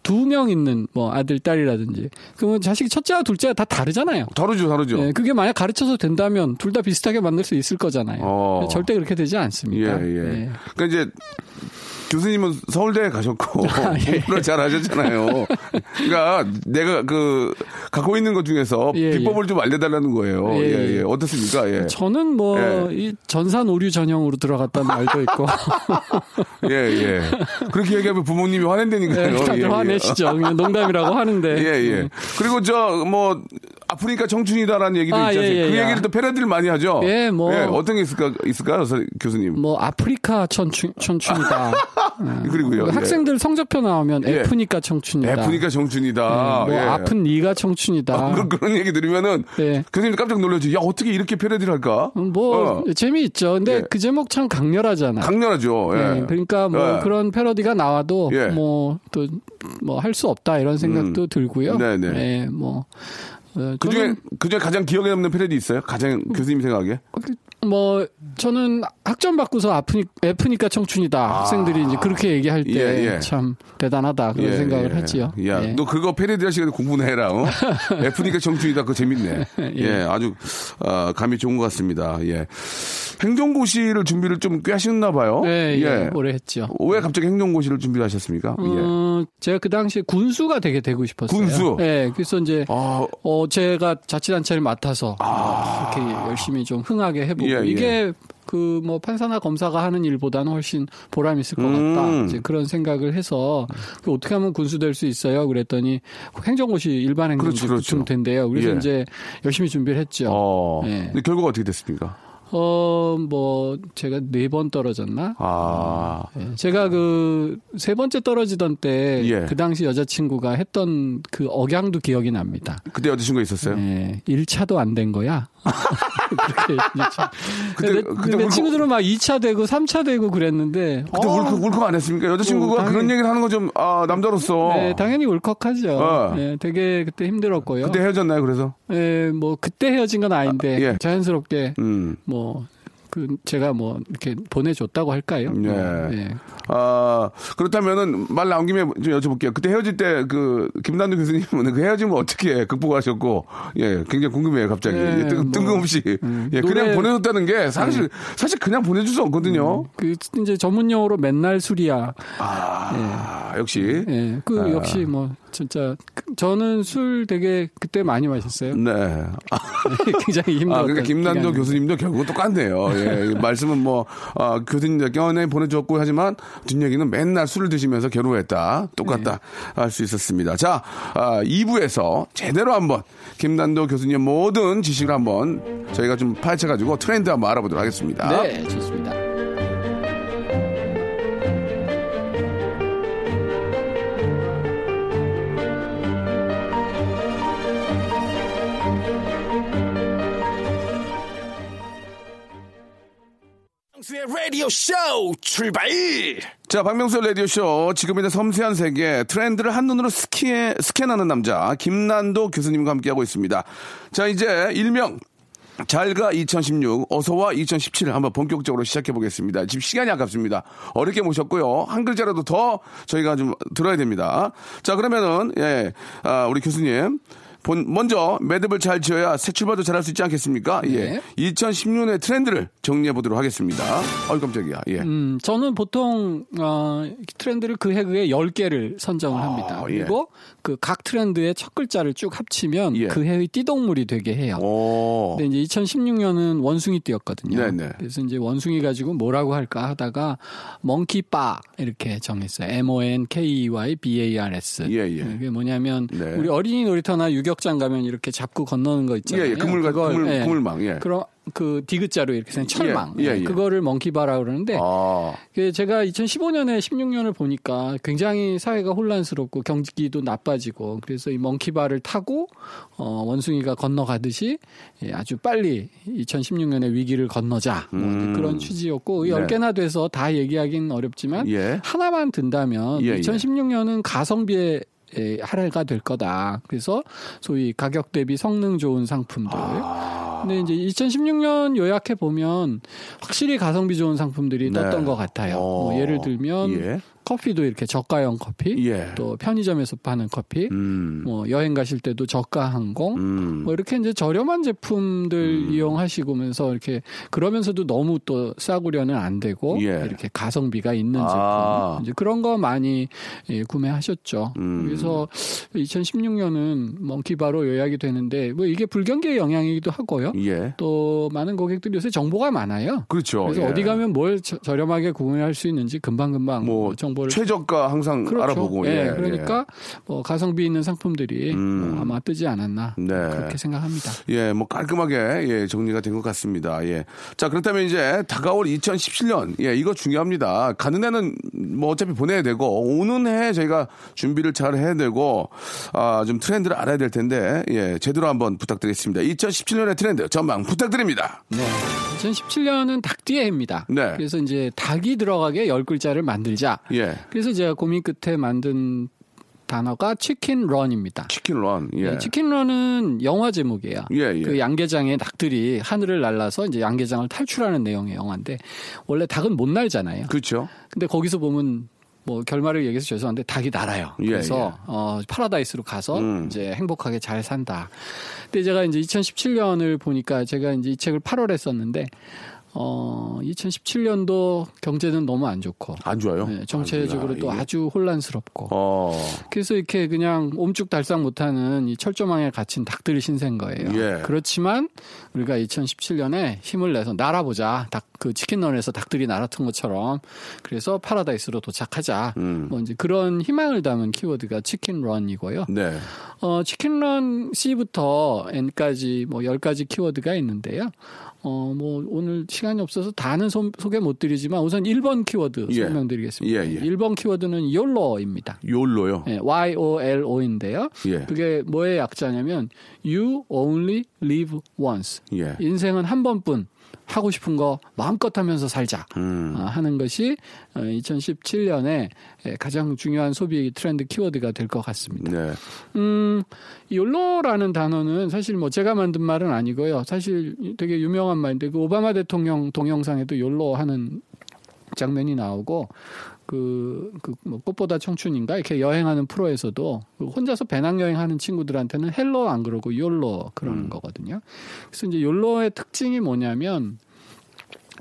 [SPEAKER 4] 두 명 있는 뭐 아들 딸이라든지 그러면 자식이 첫째와 둘째가 다 다르잖아요.
[SPEAKER 1] 다르죠, 다르죠.
[SPEAKER 4] 예, 그게 만약 가르쳐서 된다면 둘 다 비슷하게 만들 수 있을 거잖아요.
[SPEAKER 1] 어.
[SPEAKER 4] 절대 그렇게 되지 않습니다.
[SPEAKER 1] 예, 예.
[SPEAKER 4] 예.
[SPEAKER 1] 그러니까 이제 교수님은 서울대에 가셨고
[SPEAKER 4] 아, 예.
[SPEAKER 1] 공부를 잘 하셨잖아요. 그러니까 내가 그 갖고 있는 것 중에서
[SPEAKER 4] 예,
[SPEAKER 1] 비법을 좀 알려달라는 거예요.
[SPEAKER 4] 예,
[SPEAKER 1] 예, 예.
[SPEAKER 4] 예.
[SPEAKER 1] 어떻습니까? 예.
[SPEAKER 4] 저는 뭐
[SPEAKER 1] 예.
[SPEAKER 4] 이 전산 오류 전형으로 들어갔다는 말도 있고
[SPEAKER 1] 예, 예. 그렇게 얘기하면 부모님이 화낸다니까요.
[SPEAKER 4] 예, 다들
[SPEAKER 1] 예, 예.
[SPEAKER 4] 화내시죠. 그냥 농담이라고 하는데.
[SPEAKER 1] 예, 예. 그리고 저 뭐 아프니까 청춘이다라는 얘기도
[SPEAKER 4] 아,
[SPEAKER 1] 있지 않습니까?
[SPEAKER 4] 예, 예,
[SPEAKER 1] 그
[SPEAKER 4] 예.
[SPEAKER 1] 얘기를 또 패러디를 많이 하죠.
[SPEAKER 4] 예, 뭐.
[SPEAKER 1] 어떤 게 있을까 있을까요, 서- 교수님?
[SPEAKER 4] 뭐 아프리카 청춘, 청춘이다.
[SPEAKER 1] 그리고요. 예.
[SPEAKER 4] 학생들 성적표 나오면
[SPEAKER 1] 예.
[SPEAKER 4] F니까 청춘이다.
[SPEAKER 1] F니까 정춘이다.
[SPEAKER 4] 예, 뭐
[SPEAKER 1] 예.
[SPEAKER 4] 아픈 네가 청춘이다.
[SPEAKER 1] 아, 그런, 그런 얘기 들으면은
[SPEAKER 4] 예.
[SPEAKER 1] 교수님 깜짝 놀라죠. 야 어떻게 이렇게 패러디를 할까?
[SPEAKER 4] 뭐
[SPEAKER 1] 어.
[SPEAKER 4] 재미있죠. 근데
[SPEAKER 1] 예.
[SPEAKER 4] 그 제목 참 강렬하잖아요.
[SPEAKER 1] 강렬하죠. 예.
[SPEAKER 4] 네, 그러니까 뭐
[SPEAKER 1] 예.
[SPEAKER 4] 그런 패러디가 나와도
[SPEAKER 1] 예.
[SPEAKER 4] 뭐또 뭐 할 수 없다 이런 생각도 들고요.
[SPEAKER 1] 음. 네네.
[SPEAKER 4] 예, 뭐 어,
[SPEAKER 1] 그 중에
[SPEAKER 4] 저는
[SPEAKER 1] 그 중에 가장 기억에 남는 패러디 있어요? 가장 교수님 생각에?
[SPEAKER 4] 뭐 저는 학점 받고서 아프니 F니까 청춘이다. 학생들이 이제 그렇게 얘기할 때
[SPEAKER 1] 예, 예.
[SPEAKER 4] 참 대단하다 그런
[SPEAKER 1] 예,
[SPEAKER 4] 생각을
[SPEAKER 1] 예.
[SPEAKER 4] 하지요.
[SPEAKER 1] 야,
[SPEAKER 4] 예.
[SPEAKER 1] 너 그거 할 시간에 공부나 해라. 어? F니까 정춘이다. 그거 재밌네. 예,
[SPEAKER 4] 예.
[SPEAKER 1] 아주 어, 감이 좋은 것 같습니다. 예. 행정고시를 준비를 좀 꽤 하셨나 봐요.
[SPEAKER 4] 예, 예, 오래 했죠.
[SPEAKER 1] 왜 갑자기 행정고시를 준비를 하셨습니까? 예.
[SPEAKER 4] 어, 제가 그 당시에 군수가 되게 되고 싶었어요.
[SPEAKER 1] 군수?
[SPEAKER 4] 예, 그래서 이제
[SPEAKER 1] 아,
[SPEAKER 4] 어, 제가 자치단체를 맡아서 그렇게 열심히 좀 흥하게 해보고
[SPEAKER 1] 예, 예.
[SPEAKER 4] 이게 그 뭐 판사나 검사가 하는 일보다는 훨씬 보람 있을 것
[SPEAKER 1] 음.
[SPEAKER 4] 같다. 이제 그런 생각을 해서 그 어떻게 하면 군수 될 수 있어요? 그랬더니 행정고시 일반 행정고시
[SPEAKER 1] 그렇죠, 그렇죠.
[SPEAKER 4] 된대요. 그래서
[SPEAKER 1] 예.
[SPEAKER 4] 이제 열심히 준비를 했죠.
[SPEAKER 1] 어.
[SPEAKER 4] 예.
[SPEAKER 1] 근데 결과가 어떻게 됐습니까?
[SPEAKER 4] 어, 뭐 제가 네 번 떨어졌나?
[SPEAKER 1] 아.
[SPEAKER 4] 예. 제가 그 세 번째 떨어지던 때그
[SPEAKER 1] 예.
[SPEAKER 4] 당시 여자친구가 했던 그 억양도 기억이 납니다.
[SPEAKER 1] 그때 여자친구가 있었어요?
[SPEAKER 4] 예, 1차도 안 된 거야. 그렇게 1차.
[SPEAKER 1] 그때-
[SPEAKER 4] 내,
[SPEAKER 1] 그때
[SPEAKER 4] 내
[SPEAKER 1] 울컥-
[SPEAKER 4] 친구들은 막 2차 되고 3차 되고 그랬는데.
[SPEAKER 1] 그때
[SPEAKER 4] 어,
[SPEAKER 1] 울컥, 울컥 안 했습니까? 여자친구가
[SPEAKER 4] 어, 당연히-
[SPEAKER 1] 그런 얘기를 하는 거 좀, 아, 남자로서.
[SPEAKER 4] 네, 당연히 울컥하죠.
[SPEAKER 1] 어.
[SPEAKER 4] 예, 되게 그때 힘들었고요.
[SPEAKER 1] 그때 헤어졌나요, 그래서?
[SPEAKER 4] 예, 뭐 그때 헤어진 건 아닌데
[SPEAKER 1] 아, 예.
[SPEAKER 4] 자연스럽게
[SPEAKER 1] 음.
[SPEAKER 4] 뭐 그 제가 뭐 이렇게 보내줬다고 할까요?
[SPEAKER 1] 네.
[SPEAKER 4] 어, 예.
[SPEAKER 1] 아, 그렇다면은 말 나온 김에 좀 여쭤볼게요. 그때 헤어질 때 그 김남도 교수님은 그 헤어짐을 어떻게 극복하셨고, 예, 굉장히 궁금해요, 갑자기.
[SPEAKER 4] 네,
[SPEAKER 1] 예, 뜬,
[SPEAKER 4] 뭐,
[SPEAKER 1] 뜬금없이. 예, 그냥
[SPEAKER 4] 노래-
[SPEAKER 1] 보내줬다는 게 사실, 사실 그냥 보내줄 수 없거든요.
[SPEAKER 4] 그 이제 전문 용어로 맨날 술이야.
[SPEAKER 1] 아, 역시.
[SPEAKER 4] 예. 그
[SPEAKER 1] 아.
[SPEAKER 4] 역시 뭐 진짜 그- 저는 술 되게 그때 많이 마셨어요.
[SPEAKER 1] 네.
[SPEAKER 4] 굉장히 힘들었던
[SPEAKER 1] 아, 그러니까 김난도
[SPEAKER 4] 기간이었는데.
[SPEAKER 1] 교수님도 결국은 똑같네요. 예, 이 말씀은 뭐, 아, 교수님 견해 보내줬고 하지만 뒷얘기는 맨날 술을 드시면서 결혼했다. 똑같다.
[SPEAKER 4] 네.
[SPEAKER 1] 할수 있었습니다. 자, 아, 2부에서 제대로 한번 김난도 교수님의 모든 지식을 한번 저희가 좀 파헤쳐가지고 트렌드 한번 알아보도록 하겠습니다.
[SPEAKER 4] 네, 좋습니다.
[SPEAKER 3] 라디오 쇼 출발!
[SPEAKER 1] 자, 박명수 라디오 쇼. 지금의 섬세한 세계 트렌드를 한눈으로 스키에, 스캔하는 남자, 김난도 교수님과 함께하고 있습니다. 자, 이제 일명, 잘가 2016, 어서와 2017을 한번 본격적으로 시작해 보겠습니다. 지금 시간이 아깝습니다. 어렵게 모셨고요. 한 글자라도 더 저희가 좀 들어야 됩니다. 자, 그러면은, 예, 아, 우리 교수님. 본, 먼저 매듭을 잘 지어야 새 출발도 잘할 수 있지 않겠습니까? 예. 2016년의 트렌드를 정리해 보도록 하겠습니다. 어이, 깜짝이야. 예.
[SPEAKER 4] 음, 저는 보통 어, 트렌드를 그해 그해 10개를 선정을 합니다.
[SPEAKER 1] 예.
[SPEAKER 4] 그리고 그 각 트렌드의 첫 글자를 쭉 합치면
[SPEAKER 1] 예.
[SPEAKER 4] 그 해의 띠동물이 되게 해요.
[SPEAKER 1] 오.
[SPEAKER 4] 근데 이제 2016년은 원숭이 띠였거든요.
[SPEAKER 1] 네네.
[SPEAKER 4] 그래서 이제 원숭이 가지고 뭐라고 할까 하다가 멍키바 이렇게 정했어요. M O N K E Y B A R S.
[SPEAKER 1] 예, 예.
[SPEAKER 4] 이게 뭐냐면
[SPEAKER 1] 네.
[SPEAKER 4] 우리 어린이 놀이터나 유격 장 가면 이렇게 잡고 건너는 거 있잖아요.
[SPEAKER 1] 예, 예. 그물, 같-
[SPEAKER 4] 그걸,
[SPEAKER 1] 그물,
[SPEAKER 4] 예.
[SPEAKER 1] 그물망, 예.
[SPEAKER 4] 그런 그 디귿자로 이렇게 생긴 철망.
[SPEAKER 1] 예, 예, 예.
[SPEAKER 4] 그거를 멍키바라 그러는데
[SPEAKER 1] 아.
[SPEAKER 4] 그 제가 2015년에 16년을 보니까 굉장히 사회가 혼란스럽고 경기도 나빠지고 그래서 이 멍키바를 타고 어 원숭이가 건너가듯이 예, 아주 빨리 2016년의 위기를 건너자 뭐
[SPEAKER 1] 음.
[SPEAKER 4] 그런 취지였고
[SPEAKER 1] 네.
[SPEAKER 4] 10개나 돼서 다 얘기하기는 어렵지만
[SPEAKER 1] 예.
[SPEAKER 4] 하나만 든다면
[SPEAKER 1] 예, 예.
[SPEAKER 4] 2016년은 가성비의 에, 할 해가 될 거다. 그래서 소위 가격 대비 성능 좋은 상품들.
[SPEAKER 1] 아.
[SPEAKER 4] 근데 이제 2016년 요약해 보면 확실히 가성비 좋은 상품들이
[SPEAKER 1] 네.
[SPEAKER 4] 떴던 것 같아요.
[SPEAKER 1] 어.
[SPEAKER 4] 뭐 예를 들면
[SPEAKER 1] 예.
[SPEAKER 4] 커피도 이렇게 저가형 커피,
[SPEAKER 1] 예.
[SPEAKER 4] 또 편의점에서 파는 커피,
[SPEAKER 1] 음.
[SPEAKER 4] 뭐 여행 가실 때도 저가 항공,
[SPEAKER 1] 음.
[SPEAKER 4] 뭐 이렇게 이제 저렴한 제품들 이용하시면서 이렇게 그러면서도 너무 또 싸구려는 안 되고
[SPEAKER 1] 예.
[SPEAKER 4] 이렇게 가성비가 있는 제품
[SPEAKER 1] 아.
[SPEAKER 4] 이제 그런 거 많이 예, 구매하셨죠.
[SPEAKER 1] 음.
[SPEAKER 4] 그래서 2016년은 멍키바로 요약이 되는데 뭐 이게 불경기의 영향이기도 하고요.
[SPEAKER 1] 예.
[SPEAKER 4] 또 많은 고객들이 요새 정보가 많아요.
[SPEAKER 1] 그렇죠.
[SPEAKER 4] 그래서
[SPEAKER 1] 예.
[SPEAKER 4] 어디 가면 뭘 저- 저렴하게 구매할 수 있는지 금방금방
[SPEAKER 1] 뭐
[SPEAKER 4] 정보 를
[SPEAKER 1] 최저가 항상
[SPEAKER 4] 그렇죠.
[SPEAKER 1] 알아보고
[SPEAKER 4] 예,
[SPEAKER 1] 예,
[SPEAKER 4] 그러니까 뭐 가성비 있는 상품들이
[SPEAKER 1] 음.
[SPEAKER 4] 뭐 아마 뜨지 않았나
[SPEAKER 1] 네.
[SPEAKER 4] 그렇게 생각합니다.
[SPEAKER 1] 예, 뭐 깔끔하게 예, 정리가 된 것 같습니다. 예. 자, 그렇다면 이제 다가올 2017년. 예, 이거 중요합니다. 가는 해는 뭐 어차피 보내야 되고 오는 해 저희가 준비를 잘 해야 되고 아, 좀 트렌드를 알아야 될 텐데 예, 제대로 한번 부탁드리겠습니다. 2017년의 트렌드 전망 부탁드립니다.
[SPEAKER 4] 네. 2017년은 닭띠의 해입니다.
[SPEAKER 1] 네.
[SPEAKER 4] 그래서 이제 닭이 들어가게 열 글자를 만들자.
[SPEAKER 1] 예.
[SPEAKER 4] 그래서 제가 고민 끝에 만든 단어가 치킨 런입니다.
[SPEAKER 1] 치킨 런. 예.
[SPEAKER 4] 네, 치킨 런은 영화 제목이에요.
[SPEAKER 1] 예, 예.
[SPEAKER 4] 그 양계장의 닭들이 하늘을 날라서 이제 양계장을 탈출하는 내용의 영화인데 원래 닭은 못 날잖아요.
[SPEAKER 1] 그렇죠.
[SPEAKER 4] 근데 거기서 보면 뭐 결말을 얘기해서 죄송한데 닭이 날아요.
[SPEAKER 1] 예,
[SPEAKER 4] 그래서
[SPEAKER 1] 예.
[SPEAKER 4] 어 파라다이스로 가서
[SPEAKER 1] 음.
[SPEAKER 4] 이제 행복하게 잘 산다. 근데 제가 이제 2017년을 보니까 제가 이제 이 책을 8월에 썼는데 어 2017년도 경제는 너무 안 좋고
[SPEAKER 1] 안 좋아요.
[SPEAKER 4] 네, 정체적으로
[SPEAKER 1] 아,
[SPEAKER 4] 또
[SPEAKER 1] 예.
[SPEAKER 4] 아주 혼란스럽고
[SPEAKER 1] 어.
[SPEAKER 4] 그래서 이렇게 그냥 옴쭉달싹 못하는 이 철조망에 갇힌 닭들이 신세인 거예요.
[SPEAKER 1] 예.
[SPEAKER 4] 그렇지만 우리가 2017년에 힘을 내서 날아보자. 닭 그 치킨런에서 닭들이 날았던 것처럼 그래서 파라다이스로 도착하자.
[SPEAKER 1] 음.
[SPEAKER 4] 뭐 이제 그런 희망을 담은 키워드가 Chicken Run이고요.
[SPEAKER 1] 네.
[SPEAKER 4] 어, Chicken Run C부터 N까지 뭐 10가지 키워드가 있는데요. 어, 뭐 오늘 시간이 없어서 다는 소, 소개 못 드리지만 우선 1번 키워드
[SPEAKER 1] 예.
[SPEAKER 4] 설명드리겠습니다.
[SPEAKER 1] 예, 예.
[SPEAKER 4] 1번 키워드는 YOLO입니다.
[SPEAKER 1] YOLO요.
[SPEAKER 4] 예, Y-O-L-O인데요.
[SPEAKER 1] 예.
[SPEAKER 4] 그게 뭐의 약자냐면 You only live once.
[SPEAKER 1] 예.
[SPEAKER 4] 인생은 한 번뿐 하고 싶은 거 마음껏 하면서 살자
[SPEAKER 1] 음.
[SPEAKER 4] 아, 하는 것이 2017년에 가장 중요한 소비 트렌드 키워드가 될 것 같습니다.
[SPEAKER 1] 네.
[SPEAKER 4] 음, YOLO라는 단어는 사실 뭐 제가 만든 말은 아니고요. 사실 되게 유명한 말인데 그 오바마 대통령 동영상에도 YOLO 하는 장면이 나오고 그, 그, 뭐, 꽃보다 청춘인가? 이렇게 여행하는 프로에서도 그 혼자서 배낭여행 하는 친구들한테는 hello 안 그러고 YOLO 그러는 거거든요. 그래서 이제 욜로의 특징이 뭐냐면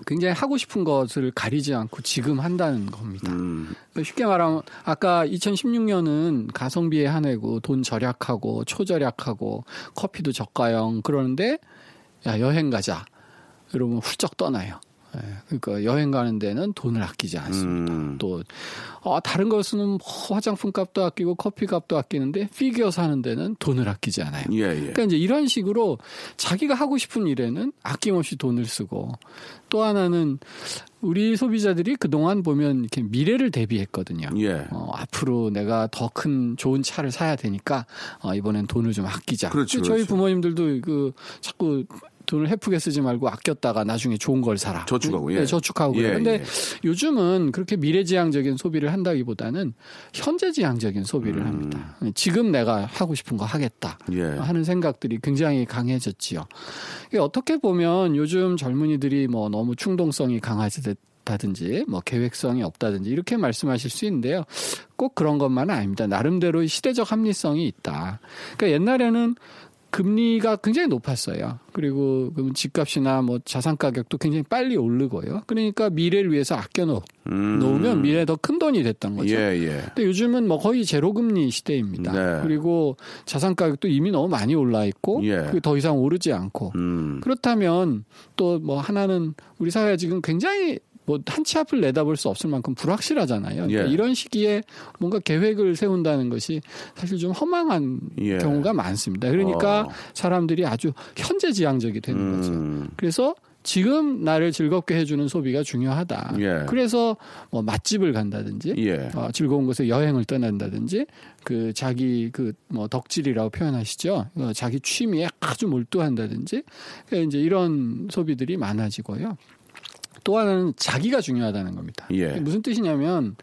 [SPEAKER 4] 굉장히 하고 싶은 것을 가리지 않고 지금 한다는 겁니다.
[SPEAKER 1] 음.
[SPEAKER 4] 그러니까 쉽게 말하면 아까 2016년은 가성비에 한해고 돈 절약하고 초절약하고 커피도 저가형 그러는데 야 여행 가자 이러면 훌쩍 떠나요. 예, 그러니까 여행 가는 데는 돈을 아끼지 않습니다.
[SPEAKER 1] 음.
[SPEAKER 4] 또 어, 다른 것은 뭐 화장품 값도 아끼고 커피 값도 아끼는데 피규어 사는 데는 돈을 아끼지 않아요.
[SPEAKER 1] 예, 예.
[SPEAKER 4] 그러니까 이제 이런 식으로 자기가 하고 싶은 일에는 아낌없이 돈을 쓰고 또 하나는 우리 소비자들이 그동안 보면 이렇게 미래를 대비했거든요.
[SPEAKER 1] 예.
[SPEAKER 4] 어, 앞으로 내가 더 큰 좋은 차를 사야 되니까 어, 이번엔 돈을 좀 아끼자.
[SPEAKER 1] 그렇죠,
[SPEAKER 4] 저희
[SPEAKER 1] 그렇죠.
[SPEAKER 4] 부모님들도 그 자꾸 돈을 헤프게 쓰지 말고 아꼈다가 나중에 좋은 걸 사라.
[SPEAKER 1] 저축하고, 예.
[SPEAKER 4] 네, 저축하고
[SPEAKER 1] 예,
[SPEAKER 4] 그래요. 근데
[SPEAKER 1] 예.
[SPEAKER 4] 요즘은 그렇게 미래지향적인 소비를 한다기보다는 현재지향적인 소비를 합니다. 지금 내가 하고 싶은 거 하겠다.
[SPEAKER 1] 음. 예.
[SPEAKER 4] 하는 생각들이 굉장히 강해졌지요. 어떻게 보면 요즘 젊은이들이 뭐 너무 충동성이 강하다든지 뭐 계획성이 없다든지 이렇게 말씀하실 수 있는데요. 꼭 그런 것만은 아닙니다. 나름대로 시대적 합리성이 있다. 그러니까 옛날에는 금리가 굉장히 높았어요. 그리고 그 집값이나 뭐 자산 가격도 굉장히 빨리 오르고요. 그러니까 미래를 위해서 아껴 놓,
[SPEAKER 1] 음.
[SPEAKER 4] 놓으면 미래에 더큰 돈이 됐던 거죠.
[SPEAKER 1] 예, 예.
[SPEAKER 4] 근데 요즘은 뭐 거의 제로 금리 시대입니다.
[SPEAKER 1] 네.
[SPEAKER 4] 그리고 자산 가격도 이미 너무 많이 올라 있고
[SPEAKER 1] 예.
[SPEAKER 4] 더 이상 오르지 않고
[SPEAKER 1] 음.
[SPEAKER 4] 그렇다면 또 뭐 하나는 우리 사회가 지금 굉장히 뭐 한 치 앞을 내다볼 수 없을 만큼 불확실하잖아요. 그러니까
[SPEAKER 1] 예.
[SPEAKER 4] 이런 시기에 뭔가 계획을 세운다는 것이 사실 좀 허망한
[SPEAKER 1] 예.
[SPEAKER 4] 경우가 많습니다. 그러니까
[SPEAKER 1] 어.
[SPEAKER 4] 사람들이 아주 현재 지향적이 되는 거죠.
[SPEAKER 1] 음.
[SPEAKER 4] 그래서 지금 나를 즐겁게 해주는 소비가 중요하다.
[SPEAKER 1] 예.
[SPEAKER 4] 그래서 뭐 맛집을 간다든지
[SPEAKER 1] 예.
[SPEAKER 4] 어, 즐거운 곳에 여행을 떠난다든지 그 자기 그 뭐 덕질이라고 표현하시죠. 어, 자기 취미에 아주 몰두한다든지 그러니까 이제 이런 소비들이 많아지고요. 또 하나는 자기가 중요하다는 겁니다.
[SPEAKER 1] 예.
[SPEAKER 4] 무슨 뜻이냐면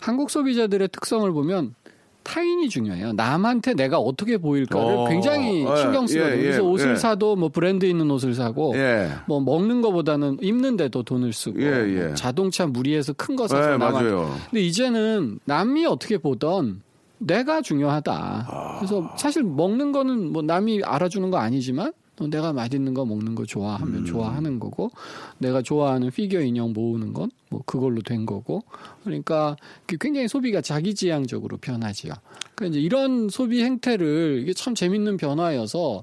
[SPEAKER 4] 한국 소비자들의 특성을 보면 타인이 중요해요. 남한테 내가 어떻게 보일까를
[SPEAKER 1] 어,
[SPEAKER 4] 굉장히
[SPEAKER 1] 예,
[SPEAKER 4] 신경 쓰거든요.
[SPEAKER 1] 예, 예,
[SPEAKER 4] 그래서 옷을
[SPEAKER 1] 예.
[SPEAKER 4] 사도 뭐 브랜드 있는 옷을 사고
[SPEAKER 1] 예.
[SPEAKER 4] 뭐 먹는 거보다는 입는데도 돈을 쓰고
[SPEAKER 1] 예, 예.
[SPEAKER 4] 뭐 자동차 무리해서 큰 거 사서
[SPEAKER 1] 예,
[SPEAKER 4] 남한
[SPEAKER 1] 맞아요.
[SPEAKER 4] 근데 이제는 남이 어떻게 보던 내가 중요하다. 그래서 사실 먹는 거는 뭐 남이 알아주는 거 아니지만 어, 내가 맛있는 거 먹는 거 좋아하면
[SPEAKER 1] 음.
[SPEAKER 4] 좋아하는 거고 내가 좋아하는 피규어 인형 모으는 건 뭐 그걸로 된 거고 그러니까 그 굉장히 소비가 자기지향적으로 변하지요. 그러니까 이제 이런 소비 행태를 이게 참 재밌는 변화여서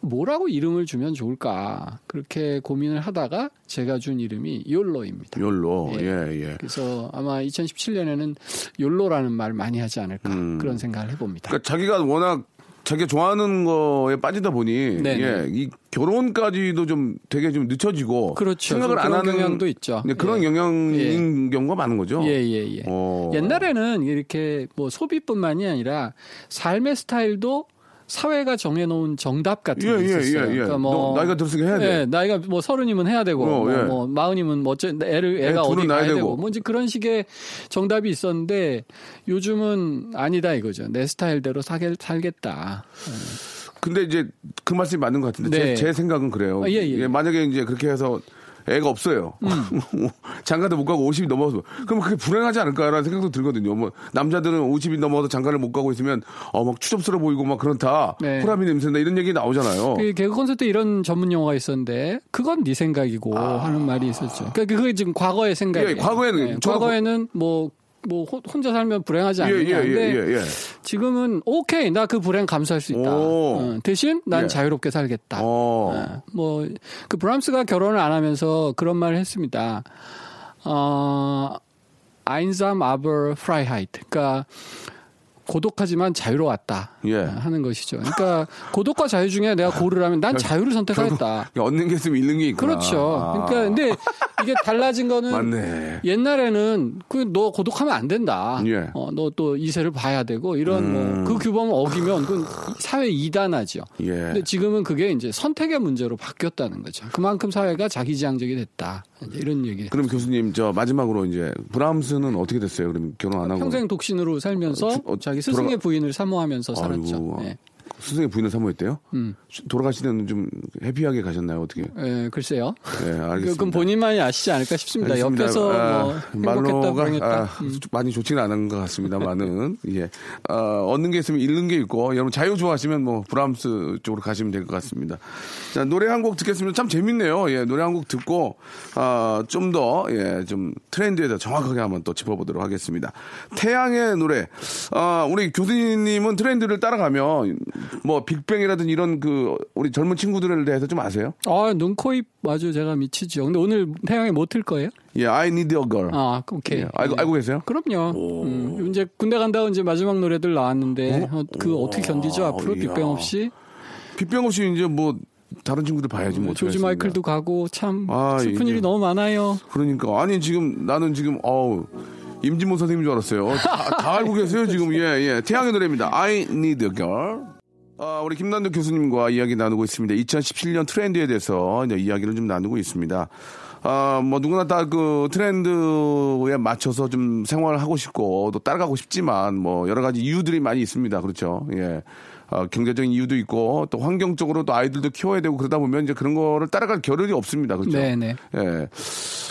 [SPEAKER 4] 뭐라고 이름을 주면 좋을까 그렇게 고민을 하다가 제가 준 이름이 욜로입니다.
[SPEAKER 1] 욜로.
[SPEAKER 4] 예.
[SPEAKER 1] 예, 예.
[SPEAKER 4] 그래서 아마 2017년에는 욜로라는 말 많이 하지 않을까
[SPEAKER 1] 음.
[SPEAKER 4] 그런 생각을 해봅니다.
[SPEAKER 1] 그러니까 자기가 워낙 자기가 좋아하는 거에 빠지다 보니
[SPEAKER 4] 네네.
[SPEAKER 1] 예, 이 결혼까지도 좀 되게 좀 늦춰지고
[SPEAKER 4] 그렇죠.
[SPEAKER 1] 생각을 좀안
[SPEAKER 4] 그런
[SPEAKER 1] 하는
[SPEAKER 4] 경향도 있죠.
[SPEAKER 1] 네, 그런
[SPEAKER 4] 예.
[SPEAKER 1] 영향인 경우가 많은 거죠.
[SPEAKER 4] 예, 예, 예.
[SPEAKER 1] 어.
[SPEAKER 4] 옛날에는 이렇게 뭐 소비뿐만이 아니라 삶의 스타일도 사회가 정해놓은 정답 같은
[SPEAKER 1] 예,
[SPEAKER 4] 게
[SPEAKER 1] 예,
[SPEAKER 4] 있었어요.
[SPEAKER 1] 예, 예.
[SPEAKER 4] 그러니까
[SPEAKER 1] 뭐너 나이가 들었으니까 해야 돼.
[SPEAKER 4] 예, 나이가 뭐 서른이면 해야 되고,
[SPEAKER 1] 어,
[SPEAKER 4] 뭐,
[SPEAKER 1] 예.
[SPEAKER 4] 뭐 마흔이면 뭐 어째 애를 애가
[SPEAKER 1] 애
[SPEAKER 4] 어디 가야 되고,
[SPEAKER 1] 되고.
[SPEAKER 4] 뭐 이제 그런 식의 정답이 있었는데 요즘은 아니다 이거죠. 내 스타일대로 사게, 살겠다.
[SPEAKER 1] 근데 이제 그 말씀이 맞는 것 같은데
[SPEAKER 4] 네.
[SPEAKER 1] 제, 제 생각은 그래요.
[SPEAKER 4] 아, 예, 예.
[SPEAKER 1] 만약에 이제 그렇게 해서 애가 없어요.
[SPEAKER 4] 음.
[SPEAKER 1] 장가도 못 가고 50이 넘어서 그럼 그게 불행하지 않을까라는 생각도 들거든요. 뭐 남자들은 50이 넘어서 장가를 못 가고 있으면 어 막 추접스러워 보이고 막 그렇다.
[SPEAKER 4] 네.
[SPEAKER 1] 호람이 냄새나 이런 얘기 나오잖아요.
[SPEAKER 4] 그 개그 콘서트 이런 전문 용어가 있었는데 그건 네 생각이고 하는 말이 있었죠. 그러니까 그게 지금 과거의 생각이에요.
[SPEAKER 1] 아. 예, 과거에는 저도
[SPEAKER 4] 과거에는 뭐. 뭐 호- 혼자 살면 불행하지
[SPEAKER 1] 예,
[SPEAKER 4] 않느냐.
[SPEAKER 1] 예,
[SPEAKER 4] 근데
[SPEAKER 1] 예, 예, 예.
[SPEAKER 4] 지금은 오케이 나 그 불행 감수할 수 있다.
[SPEAKER 1] 오.
[SPEAKER 4] 어, 대신 난
[SPEAKER 1] 예.
[SPEAKER 4] 자유롭게 살겠다.
[SPEAKER 1] 어.
[SPEAKER 4] 뭐그 브람스가 결혼을 안 하면서 그런 말을 했습니다. 어 einsam aber Freiheit. 그러니까 고독하지만 자유로웠다
[SPEAKER 1] 예.
[SPEAKER 4] 어, 하는 것이죠. 그러니까 고독과 자유 중에 내가 고르라면 난 자유를 선택하겠다.
[SPEAKER 1] 얻는 게 있으면 잃는 게 있구나.
[SPEAKER 4] 그렇죠.
[SPEAKER 1] 아.
[SPEAKER 4] 그러니까 근데 이게 달라진 거는
[SPEAKER 1] 맞네.
[SPEAKER 4] 옛날에는 그 너 고독하면 안 된다.
[SPEAKER 1] 예.
[SPEAKER 4] 어, 너 또 이세를 봐야 되고 이런
[SPEAKER 1] 음.
[SPEAKER 4] 뭐그 규범을 어기면 그 사회 이단하죠.
[SPEAKER 1] 예.
[SPEAKER 4] 근데 지금은 그게 이제 선택의 문제로 바뀌었다는 거죠. 그만큼 사회가 자기지향적이 됐다. 이런 얘기.
[SPEAKER 1] 그럼 교수님 저 마지막으로 이제 브람스는 어떻게 됐어요? 그럼 결혼 안 하고
[SPEAKER 4] 평생 독신으로 살면서
[SPEAKER 1] 어, 주- 어,
[SPEAKER 4] 자기 스승의
[SPEAKER 1] 돌아가-
[SPEAKER 4] 부인을 사모하면서 살았죠.
[SPEAKER 1] 아이고,
[SPEAKER 4] 예.
[SPEAKER 1] 스승의 부인을 사모했대요?
[SPEAKER 4] 음.
[SPEAKER 1] 돌아가실 때는 좀 해피하게 가셨나요? 어떻게?
[SPEAKER 4] 예, 글쎄요.
[SPEAKER 1] 네, 알겠습니다.
[SPEAKER 4] 그건 본인만이 아시지 않을까 싶습니다.
[SPEAKER 1] 알겠습니다.
[SPEAKER 4] 옆에서
[SPEAKER 1] 아,
[SPEAKER 4] 뭐
[SPEAKER 1] 말로가
[SPEAKER 4] 불행했다.
[SPEAKER 1] 아,
[SPEAKER 4] 음.
[SPEAKER 1] 많이 좋지는 않은 것 같습니다만은 예 어, 얻는 게 있으면 잃는 게 있고 여러분 자유 좋아하시면 뭐 브람스 쪽으로 가시면 될 것 같습니다. 자 노래 한 곡 듣겠습니다. 참 재밌네요. 예 노래 한 곡 듣고 아, 좀 더 예 좀 트렌드에 대해 정확하게 한번 또 짚어보도록 하겠습니다. 태양의 노래 아, 우리 교수님은 트렌드를 따라가면 뭐 빅뱅이라든지 이런 그 우리 젊은 친구들에 대해서 좀 아세요?
[SPEAKER 4] 아, 눈, 코, 입 아주 제가 미치죠. 근데 오늘 태양에 못 틀 거예요?
[SPEAKER 1] 예 I Need a Girl
[SPEAKER 4] 아, 오케이.
[SPEAKER 1] 예, 알고 알고 계세요?
[SPEAKER 4] 그럼요. 음, 이제 군대 간다고 이제 마지막 노래들 나왔는데 어, 그 어떻게 견디죠 앞으로
[SPEAKER 1] 이야.
[SPEAKER 4] 빅뱅 없이
[SPEAKER 1] 빅뱅 없이 이제 뭐 다른 친구들 봐야지 뭐
[SPEAKER 4] 조지
[SPEAKER 1] 어떡하겠습니까.
[SPEAKER 4] 마이클도 가고 참
[SPEAKER 1] 아,
[SPEAKER 4] 슬픈
[SPEAKER 1] 이게-
[SPEAKER 4] 일이 너무 많아요.
[SPEAKER 1] 그러니까 아니 지금 나는 지금 어우 임진모 선생님인 줄 알았어요. 다, 다 알고 계세요 지금 예예 태양의 노래입니다. I Need a Girl. 아, 우리 김남도 교수님과 이야기 나누고 있습니다. 2017년 트렌드에 대해서 이야기를 좀 나누고 있습니다. 아, 뭐 누구나 다 그 트렌드에 맞춰서 좀 생활을 하고 싶고 또 따라가고 싶지만 뭐 여러 가지 이유들이 많이 있습니다. 그렇죠. 예. 아, 경제적인 이유도 있고 또 환경적으로 또 아이들도 키워야 되고 그러다 보면 이제 그런 거를 따라갈 겨를이 없습니다. 그렇죠.
[SPEAKER 4] 네 네.
[SPEAKER 1] 예.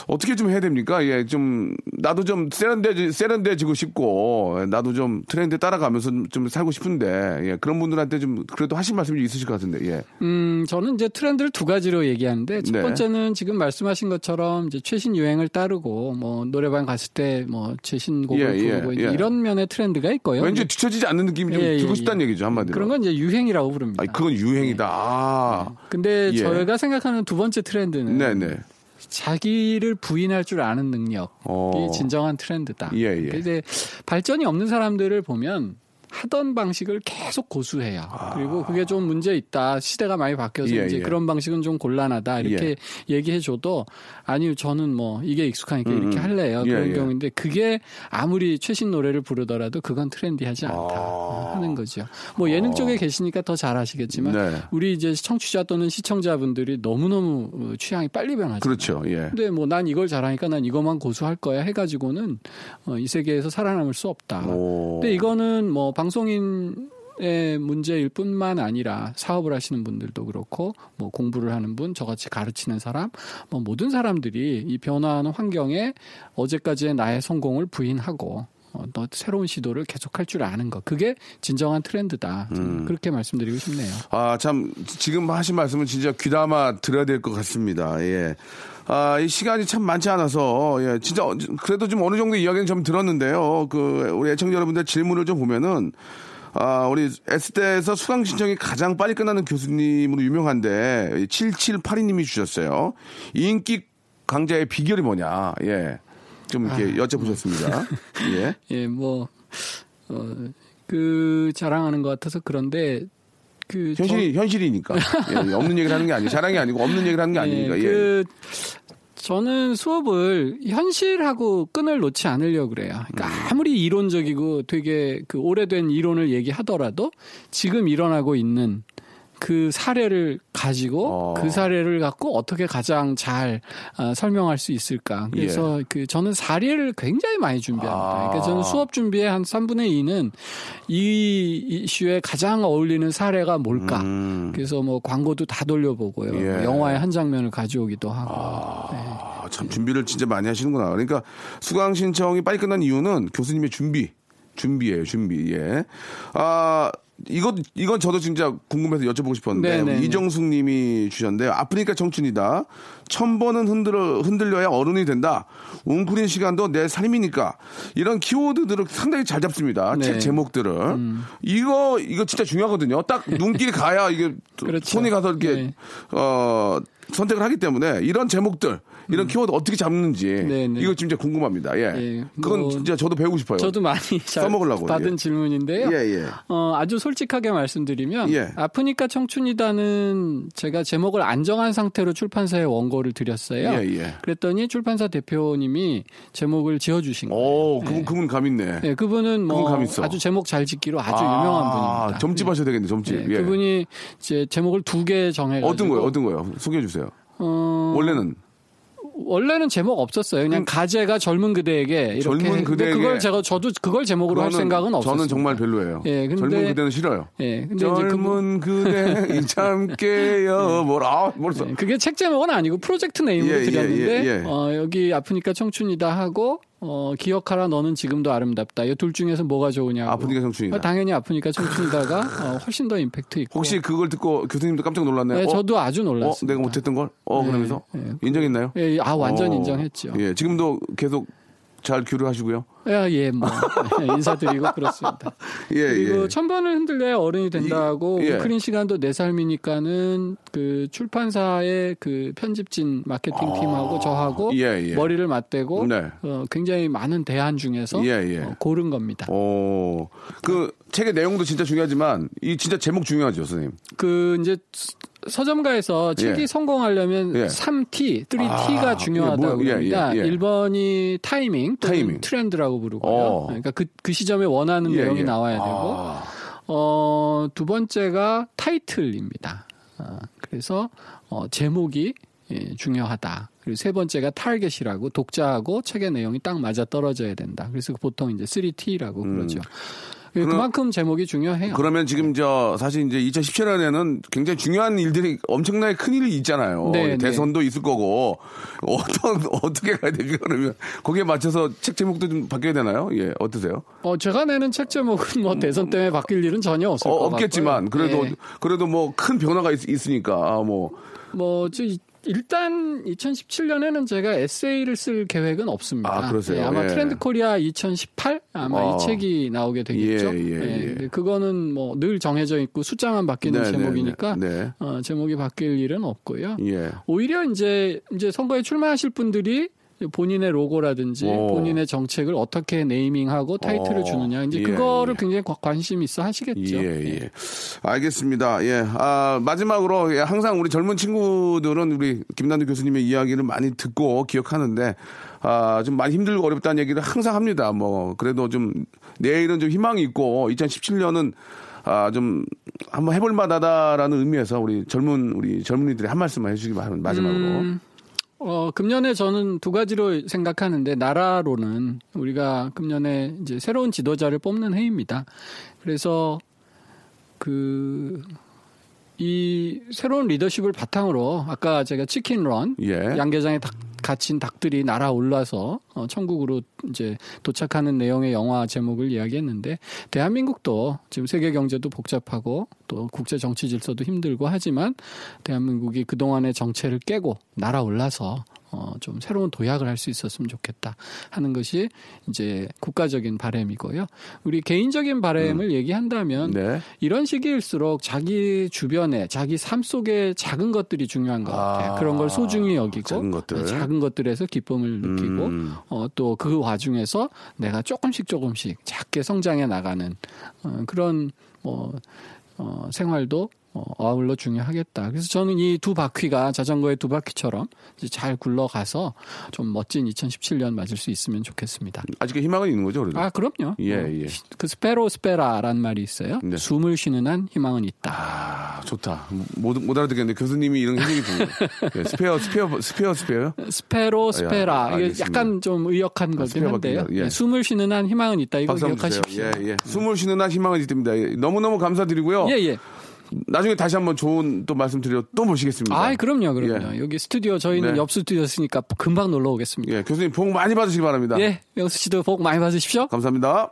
[SPEAKER 1] 어떻게 좀 해야 됩니까? 예, 좀, 나도 좀 세련돼, 세련돼지고 싶고, 예, 나도 좀 트렌드 따라가면서 좀, 좀 살고 싶은데, 예, 그런 분들한테 좀, 그래도 하실 말씀이 있으실 것 같은데, 예.
[SPEAKER 4] 음, 저는 이제 트렌드를 두 가지로 얘기하는데 첫
[SPEAKER 1] 네.
[SPEAKER 4] 번째는 지금 말씀하신 것처럼 이제 최신 유행을 따르고 뭐 노래방 갔을 때 뭐 최신 곡을
[SPEAKER 1] 예, 예,
[SPEAKER 4] 부르고
[SPEAKER 1] 예.
[SPEAKER 4] 이런 면의 트렌드가 있고요.
[SPEAKER 1] 왠지 뒤처지지 않는 느낌이 좀
[SPEAKER 4] 예, 예,
[SPEAKER 1] 들고
[SPEAKER 4] 예.
[SPEAKER 1] 싶다는 얘기죠, 한마디로.
[SPEAKER 4] 그런 건 이제 유행이라고 부릅니다.
[SPEAKER 1] 아니, 그건 유행이다. 아.
[SPEAKER 4] 근데
[SPEAKER 1] 예.
[SPEAKER 4] 저희가 생각하는 두 번째 트렌드는
[SPEAKER 1] 네 네.
[SPEAKER 4] 자기를 부인할 줄 아는 능력이
[SPEAKER 1] 어.
[SPEAKER 4] 진정한 트렌드다.
[SPEAKER 1] 예, 예.
[SPEAKER 4] 근데 발전이 없는 사람들을 보면 하던 방식을 계속 고수해요. 그리고 그게 좀 문제 있다. 시대가 많이 바뀌어서
[SPEAKER 1] 아. 예,
[SPEAKER 4] 이제
[SPEAKER 1] 예.
[SPEAKER 4] 그런 방식은 좀 곤란하다. 이렇게 얘기해 줘도 아니요, 저는 뭐 이게 익숙하니까 이렇게 할래요.
[SPEAKER 1] 예,
[SPEAKER 4] 그런
[SPEAKER 1] 예.
[SPEAKER 4] 경우인데 그게 아무리 최신 노래를 부르더라도 그건 트렌디하지 않다
[SPEAKER 1] 아.
[SPEAKER 4] 하는 거죠. 뭐 예능 쪽에 계시니까 더 잘 아시겠지만
[SPEAKER 1] 네.
[SPEAKER 4] 우리 이제 청취자 또는 시청자분들이 너무너무 어, 취향이 빨리 변하죠.
[SPEAKER 1] 그렇죠, 예.
[SPEAKER 4] 근데 뭐 난 이걸 잘하니까 난 이것만 고수할 거야 해 가지고는 어, 이 세계에서 살아남을 수 없다.
[SPEAKER 1] 오.
[SPEAKER 4] 근데 이거는 뭐 방송인 의 문제일 뿐만 아니라 사업을 하시는 분들도 그렇고 뭐 공부를 하는 분, 저같이 가르치는 사람, 뭐 모든 사람들이 이 변화하는 환경에 어제까지의 나의 성공을 부인하고 어, 또 새로운 시도를 계속할 줄 아는 것. 그게 진정한 트렌드다. 저는 그렇게 말씀드리고 싶네요.
[SPEAKER 1] 아, 참, 지금 하신 말씀은 진짜 귀담아 들어야 될 것 같습니다. 예. 아, 이 시간이 참 많지 않아서, 예, 진짜, 어, 그래도 좀 어느 정도 이야기는 좀 들었는데요. 그, 우리 애청자 여러분들 질문을 좀 보면은, 아, 우리 S대에서 수강 신청이 가장 빨리 끝나는 교수님으로 유명한데, 7782님이 주셨어요. 인기 강자의 비결이 뭐냐, 예. 좀 이렇게 여쭤보셨습니다. 예.
[SPEAKER 4] 예, 뭐, 어, 그 자랑하는 것 같아서 그런데 그
[SPEAKER 1] 현실이, 현실이니까. 예, 없는 얘기를 하는 게 아니고, 자랑이 아니고, 없는 얘기를 하는 게 아니니까, 예.
[SPEAKER 4] 그 저는 수업을 현실하고 끈을 놓지 않으려고 그래요. 그러니까
[SPEAKER 1] 음.
[SPEAKER 4] 아무리 이론적이고 되게 그 오래된 이론을 얘기하더라도 지금 일어나고 있는 그 사례를 가지고
[SPEAKER 1] 어.
[SPEAKER 4] 그 사례를 갖고 어떻게 가장 잘 아, 설명할 수 있을까. 그래서 그 저는 사례를 굉장히 많이 준비합니다.
[SPEAKER 1] 예. 아.
[SPEAKER 4] 그러니까 저는 수업 준비의 한 3분의 2는 이 이슈에 가장 어울리는 사례가 뭘까.
[SPEAKER 1] 음.
[SPEAKER 4] 그래서 뭐 광고도 다 돌려보고요.
[SPEAKER 1] 예.
[SPEAKER 4] 영화의 한 장면을 가져오기도 하고.
[SPEAKER 1] 아, 참 준비를 진짜 많이 하시는구나. 그러니까 수강 신청이 빨리 끝난 이유는 교수님의 준비, 준비예요, 준비. 예. 아. 이것 이건 저도 진짜 궁금해서 여쭤보고 싶었는데
[SPEAKER 4] 네네네.
[SPEAKER 1] 이정숙님이 주셨는데요. 아프니까 청춘이다. 천 번은 흔들어 흔들려야 어른이 된다. 웅크린 시간도 내 삶이니까 이런 키워드들을 상당히 잘 잡습니다.
[SPEAKER 4] 네. 음.
[SPEAKER 1] 책 제목들을 이거 이거 진짜 중요하거든요. 딱 눈길이 가야 이게
[SPEAKER 4] 그렇죠.
[SPEAKER 1] 손이 가서 이렇게
[SPEAKER 4] 네.
[SPEAKER 1] 어, 선택을 하기 때문에 이런 제목들 이런 키워드 어떻게 잡는지
[SPEAKER 4] 네, 네.
[SPEAKER 1] 이거 진짜 궁금합니다. 예.
[SPEAKER 4] 예,
[SPEAKER 1] 그건
[SPEAKER 4] 뭐
[SPEAKER 1] 진짜 저도 배우고 싶어요.
[SPEAKER 4] 저도 많이 잘
[SPEAKER 1] 써먹으려고,
[SPEAKER 4] 받은
[SPEAKER 1] 예.
[SPEAKER 4] 질문인데요.
[SPEAKER 1] 예, 예.
[SPEAKER 4] 어, 아주 솔직하게 말씀드리면
[SPEAKER 1] 예.
[SPEAKER 4] 아프니까 청춘이다는 제가 제목을 안정한 상태로 출판사에 원고를 드렸어요.
[SPEAKER 1] 예, 예.
[SPEAKER 4] 그랬더니 출판사 대표님이 제목을 지어주신 거예요.
[SPEAKER 1] 오, 그분 그분 감 있네.
[SPEAKER 4] 예, 그분은 뭐
[SPEAKER 1] 그분.
[SPEAKER 4] 아주 제목 잘 짓기로 아주 유명한 분입니다.
[SPEAKER 1] 점집 하셔야 되겠네, 점집.
[SPEAKER 4] 그분이 이제 제목을 두 개 정해가지고
[SPEAKER 1] 어떤 거요? 어떤 거요? 소개해 주세요.
[SPEAKER 4] 어,
[SPEAKER 1] 원래는
[SPEAKER 4] 원래는 제목 없었어요. 그냥 가재가 젊은 그대에게 이렇게.
[SPEAKER 1] 젊은 그대에게
[SPEAKER 4] 그걸 제가 저도 그걸 제목으로 할 생각은 없었어요.
[SPEAKER 1] 저는 정말 별로예요.
[SPEAKER 4] 예, 근데-
[SPEAKER 1] 젊은 그대는 싫어요.
[SPEAKER 4] 예, 근데 그,
[SPEAKER 1] 젊은 그대 참깨요. 뭐라 아, 벌써
[SPEAKER 4] 예, 그게 책 제목은 아니고 프로젝트 네임으로
[SPEAKER 1] 예, 예,
[SPEAKER 4] 드렸는데
[SPEAKER 1] 예, 예.
[SPEAKER 4] 어, 여기 아프니까 청춘이다 하고 어, 기억하라 너는 지금도 아름답다. 이 둘 중에서 뭐가 좋으냐고.
[SPEAKER 1] 아프니까 청춘이다.
[SPEAKER 4] 어, 당연히 아프니까 청춘이다가 어, 훨씬 더 임팩트 있고.
[SPEAKER 1] 혹시 그걸 듣고 교수님도 깜짝 놀랐나요?
[SPEAKER 4] 네,
[SPEAKER 1] 어?
[SPEAKER 4] 저도 아주
[SPEAKER 1] 어,
[SPEAKER 4] 놀랐습니다.
[SPEAKER 1] 내가 못했던 걸? 어,
[SPEAKER 4] 네,
[SPEAKER 1] 그러면서
[SPEAKER 4] 네.
[SPEAKER 1] 인정했나요?
[SPEAKER 4] 예, 아 완전
[SPEAKER 1] 어,
[SPEAKER 4] 인정했죠.
[SPEAKER 1] 예, 지금도 계속 잘 교류하시고요.
[SPEAKER 4] 예, 예, 뭐 예, 인사드리고 그렇습니다.
[SPEAKER 1] 예,
[SPEAKER 4] 그리고
[SPEAKER 1] 예.
[SPEAKER 4] 천 번을 흔들려야 어른이 된다고
[SPEAKER 1] 이- 예.
[SPEAKER 4] 우크린 시간도 네 살미니까는 그 출판사의 그 편집진 마케팅 팀하고 저하고
[SPEAKER 1] 아. 예, 예.
[SPEAKER 4] 머리를 맞대고
[SPEAKER 1] 네.
[SPEAKER 4] 어, 굉장히 많은 대안 중에서
[SPEAKER 1] 예, 예.
[SPEAKER 4] 어, 고른 겁니다.
[SPEAKER 1] 오, 그 책의 내용도 진짜 중요하지만 이 진짜 제목 중요하죠, 선생님.
[SPEAKER 4] 그 이제 서점가에서 책이
[SPEAKER 1] 예.
[SPEAKER 4] 성공하려면
[SPEAKER 1] 예.
[SPEAKER 4] 3T, 3T가
[SPEAKER 1] 아,
[SPEAKER 4] 중요하다고
[SPEAKER 1] 예, 뭐, 예,
[SPEAKER 4] 합니다.
[SPEAKER 1] 예, 예.
[SPEAKER 4] 1번이 타이밍 또는
[SPEAKER 1] 타이밍.
[SPEAKER 4] 트렌드라고 부르고요.
[SPEAKER 1] 어.
[SPEAKER 4] 그러니까 그, 그 시점에 원하는
[SPEAKER 1] 예,
[SPEAKER 4] 내용이
[SPEAKER 1] 예.
[SPEAKER 4] 나와야 되고
[SPEAKER 1] 아.
[SPEAKER 4] 어, 두 번째가 타이틀입니다. 아, 그래서 어, 제목이 예, 중요하다. 그리고 세 번째가 타겟이라고 독자하고 책의 내용이 딱 맞아 떨어져야 된다. 그래서 보통 이제 3T라고 그러죠. 예, 그만큼 제목이 중요해요.
[SPEAKER 1] 그러면 지금 저 사실 이제 2017년에는 굉장히 중요한 일들이 엄청나게 큰 일이 있잖아요.
[SPEAKER 4] 네,
[SPEAKER 1] 대선도 있을 거고 어떤 어떻게 가야 될까 그러면 거기에 맞춰서 책 제목도 좀 바뀌어야 되나요? 예, 어떠세요?
[SPEAKER 4] 어, 제가 내는 책 제목은 뭐 대선 때문에 바뀔 일은 전혀 없을
[SPEAKER 1] 어,
[SPEAKER 4] 것
[SPEAKER 1] 없겠지만
[SPEAKER 4] 같고요.
[SPEAKER 1] 그래도
[SPEAKER 4] 예.
[SPEAKER 1] 그래도 뭐 큰 변화가 있, 으니까 뭐
[SPEAKER 4] 뭐, 저, 이- 일단 2017년에는 제가 에세이를 쓸 계획은 없습니다.
[SPEAKER 1] 아, 그러세요?
[SPEAKER 4] 예, 아마
[SPEAKER 1] 예.
[SPEAKER 4] 트렌드 코리아 2018 아마
[SPEAKER 1] 어.
[SPEAKER 4] 이 책이 나오게 되겠죠.
[SPEAKER 1] 예, 예, 예.
[SPEAKER 4] 근데 그거는 뭐 늘 정해져 있고 숫자만 바뀌는
[SPEAKER 1] 네, 네,
[SPEAKER 4] 제목이니까
[SPEAKER 1] 네, 네.
[SPEAKER 4] 어, 제목이 바뀔 일은 없고요.
[SPEAKER 1] 예.
[SPEAKER 4] 오히려 이제 이제 선거에 출마하실 분들이 본인의 로고라든지
[SPEAKER 1] 오.
[SPEAKER 4] 본인의 정책을 어떻게 네이밍하고 타이틀을
[SPEAKER 1] 어.
[SPEAKER 4] 주느냐 이제
[SPEAKER 1] 예,
[SPEAKER 4] 그거를
[SPEAKER 1] 예.
[SPEAKER 4] 굉장히 과- 관심 있어 하시겠죠.
[SPEAKER 1] 예, 예. 알겠습니다. 예. 아, 마지막으로 예, 항상 우리 젊은 친구들은 우리 김난두 교수님의 이야기를 많이 듣고 기억하는데 아, 좀 많이 힘들고 어렵다는 얘기를 항상 합니다. 뭐 그래도 좀 내일은 좀 희망이 있고 2017년은 아, 좀 한번 해볼 만하다라는 의미에서 우리 젊은 우리 젊은이들이 한 말씀만 해주시기 바랍니다. 마지막으로.
[SPEAKER 4] 음, 어, 금년에 저는 두 가지로 생각하는데, 나라로는 우리가 금년에 이제 새로운 지도자를 뽑는 해입니다. 그래서 그, 이 새로운 리더십을 바탕으로 아까 제가 치킨 런
[SPEAKER 1] 예.
[SPEAKER 4] 양계장에 닭, 갇힌 닭들이 날아올라서 어, 천국으로 이제 도착하는 내용의 영화 제목을 이야기했는데 대한민국도 지금 세계 경제도 복잡하고 또 국제 정치 질서도 힘들고 하지만 대한민국이 그동안의 정체를 깨고 날아올라서 어, 좀 새로운 도약을 할 수 있었으면 좋겠다 하는 것이 이제 국가적인 바램이고요. 우리 개인적인 바램을 얘기한다면
[SPEAKER 1] 네.
[SPEAKER 4] 이런 시기일수록 자기 주변에 자기 삶 속에 작은 것들이 중요한 것 같아요.
[SPEAKER 1] 아,
[SPEAKER 4] 그런 걸 소중히 여기고
[SPEAKER 1] 작은 것들.
[SPEAKER 4] 작은 것들에서 기쁨을 느끼고
[SPEAKER 1] 음.
[SPEAKER 4] 어, 또 그 와중에서 내가 조금씩 조금씩 작게 성장해 나가는 어, 그런 뭐 어, 생활도 어, 어울러 중요하겠다. 그래서 저는 이 두 바퀴가 자전거의 두 바퀴처럼 잘 굴러가서 좀 멋진 2017년 맞을 수 있으면 좋겠습니다.
[SPEAKER 1] 아직도 희망은 있는 거죠, 그래도.
[SPEAKER 4] 아, 그럼요.
[SPEAKER 1] 예,
[SPEAKER 4] 어,
[SPEAKER 1] 예.
[SPEAKER 4] 그 Spero spera라는 말이 있어요.
[SPEAKER 1] 네.
[SPEAKER 4] 숨을 쉬는 한 희망은 있다.
[SPEAKER 1] 아, 좋다. 못, 못 알아듣겠는데 교수님이 이런 해석이 좋네요. 예, 스페어, 스페어, 스페어, 스페어요?
[SPEAKER 4] Spero spera 이게
[SPEAKER 1] 알겠습니다.
[SPEAKER 4] 약간 좀 의역한 거긴
[SPEAKER 1] 스페어
[SPEAKER 4] 한데요.
[SPEAKER 1] 바퀴가, 예.
[SPEAKER 4] 예, 숨을 쉬는 한 희망은 있다. 이거. 기억하십시오.
[SPEAKER 1] 예, 예. 숨을 쉬는 한 희망은 있습니다. 예, 너무너무 감사드리고요.
[SPEAKER 4] 예, 예.
[SPEAKER 1] 나중에 다시 한번 좋은 또 말씀드려 또 모시겠습니다.
[SPEAKER 4] 아, 그럼요, 그럼요.
[SPEAKER 1] 예.
[SPEAKER 4] 여기 스튜디오 저희는
[SPEAKER 1] 네.
[SPEAKER 4] 옆 스튜디오였으니까 금방 놀러 오겠습니다.
[SPEAKER 1] 예, 교수님 복 많이 받으시기 바랍니다.
[SPEAKER 4] 예, 명수 씨도 복 많이 받으십시오.
[SPEAKER 1] 감사합니다.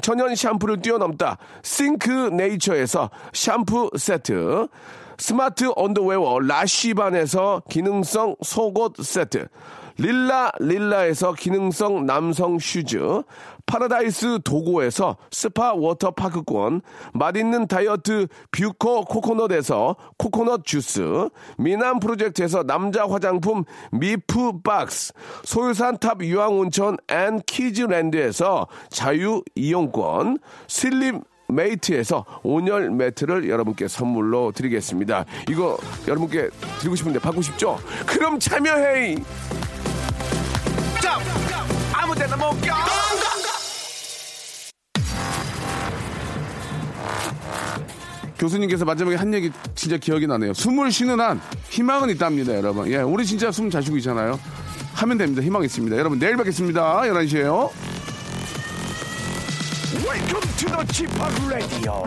[SPEAKER 5] 천연 샴푸를 뛰어넘다. 싱크 네이처에서 샴푸 세트, smart underwear 라쉬반에서 기능성 속옷 세트, 릴라 릴라에서 기능성 남성 슈즈, 파라다이스 도고에서 스파 워터파크권, 맛있는 다이어트 뷰코 코코넛에서 코코넛 주스, 미남 프로젝트에서 남자 화장품 미프 박스, 소요산 탑 유황온천 and 키즈랜드에서 자유 이용권, 슬림 메이트에서 온열 매트를 여러분께 선물로 드리겠습니다. 이거 여러분께 드리고 싶은데 받고 싶죠? 그럼 참여해! 아무 데나 못 껴! 교수님께서 마지막에 한 얘기 진짜 기억이 나네요. 숨을 쉬는 한 희망은 있답니다, 여러분. 예, 우리 진짜 숨 잘 쉬고 있잖아요. 하면 됩니다. 희망 있습니다. 여러분, 내일 뵙겠습니다. 11시에요.
[SPEAKER 6] Welcome to the Chip Radio.